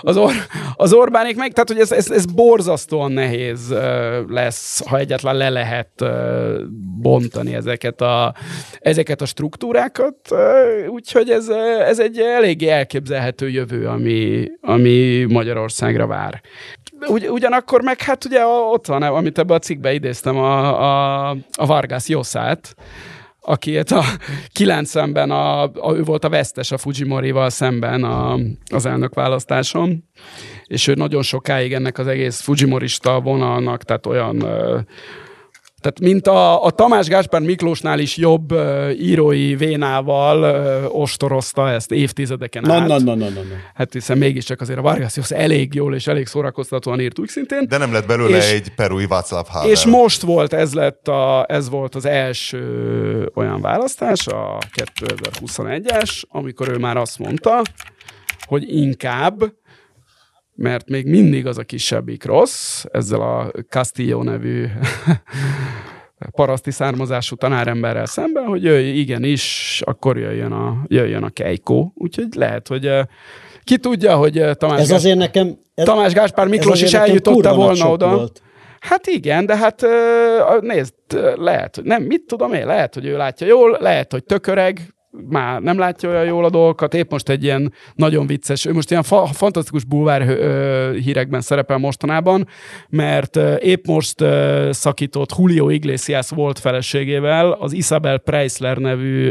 az, Or, az Orbánék meg, tehát hogy ez, ez, ez borzasztóan nehéz ö, lesz, ha egyáltalán le lehet ö, bontani ezeket a, ezeket a struktúrákat, úgyhogy ez, ez egy eléggé elképzelhető jövő, ami, ami Magyarországra vár. Ugy, ugyanakkor meg hát ugye ott van, amit ebbe a cikkbe idéztem, a, a, a Vargas Josszát, aki a 90-ben a, a, ő volt a vesztes a Fujimori-val szemben a, az elnök választáson, és ő nagyon sokáig ennek az egész Fujimorista vonalnak, tehát olyan tehát mint a, a Tamás Gáspár Miklósnál is jobb uh, írói vénával uh, ostorozta ezt évtizedeken na, át. Na, na, na, na, na. Hát hiszen mégiscsak azért a Vargas Llosa elég jól és elég szórakoztatóan írt úgy szintén. De nem lett belőle és, egy perui Václav Havel. És most volt, ez lett a, ez volt az első olyan választás, a 2021-es, amikor ő már azt mondta, hogy inkább, mert még mindig az a kisebbik rossz, ezzel a Castillo nevű paraszti származású tanáremberrel szemben, hogy jöjj, igenis, akkor jöjjön a, jöjjön a Keiko. Úgyhogy lehet, hogy ki tudja, hogy Tamás, ez azért nekem, ez, Tamás Gáspár Miklós is eljutotta volna oda. Volt. Hát igen, de hát nézd, lehet, hogy nem, mit tudom én, lehet, hogy ő látja jól, lehet, hogy tököreg, már nem látja olyan jól a dolgokat, épp most egy ilyen nagyon vicces, ő most ilyen fa- fantasztikus bulvár hírekben szerepel mostanában, mert épp most szakított Julio Iglesias volt feleségével, az Isabel Preisler nevű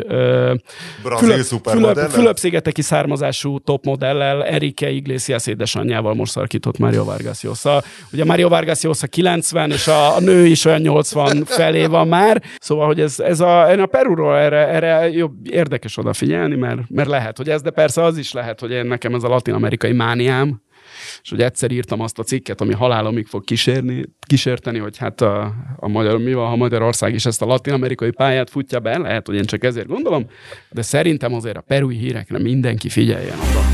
Fülöp, Fülöp-szigeteki származású topmodellel, Erike Iglesias édesanyjával most szakított Mario Vargas Llosa. Ugye Mario Vargas Llosa 90, és a, a nő is olyan 80 felé van már, szóval, hogy ez, ez a, a Perúról erre, erre jobb, érdekel érdekes odafigyelni, mert, mert lehet, hogy ez, de persze az is lehet, hogy én nekem ez a latin-amerikai mániám, és hogy egyszer írtam azt a cikket, ami halálomig fog kísérni, kísérteni, hogy hát a, a magyar, mi van, ha Magyarország is ezt a latin-amerikai pályát futja be, lehet, hogy én csak ezért gondolom, de szerintem azért a perui hírekre mindenki figyeljen oda.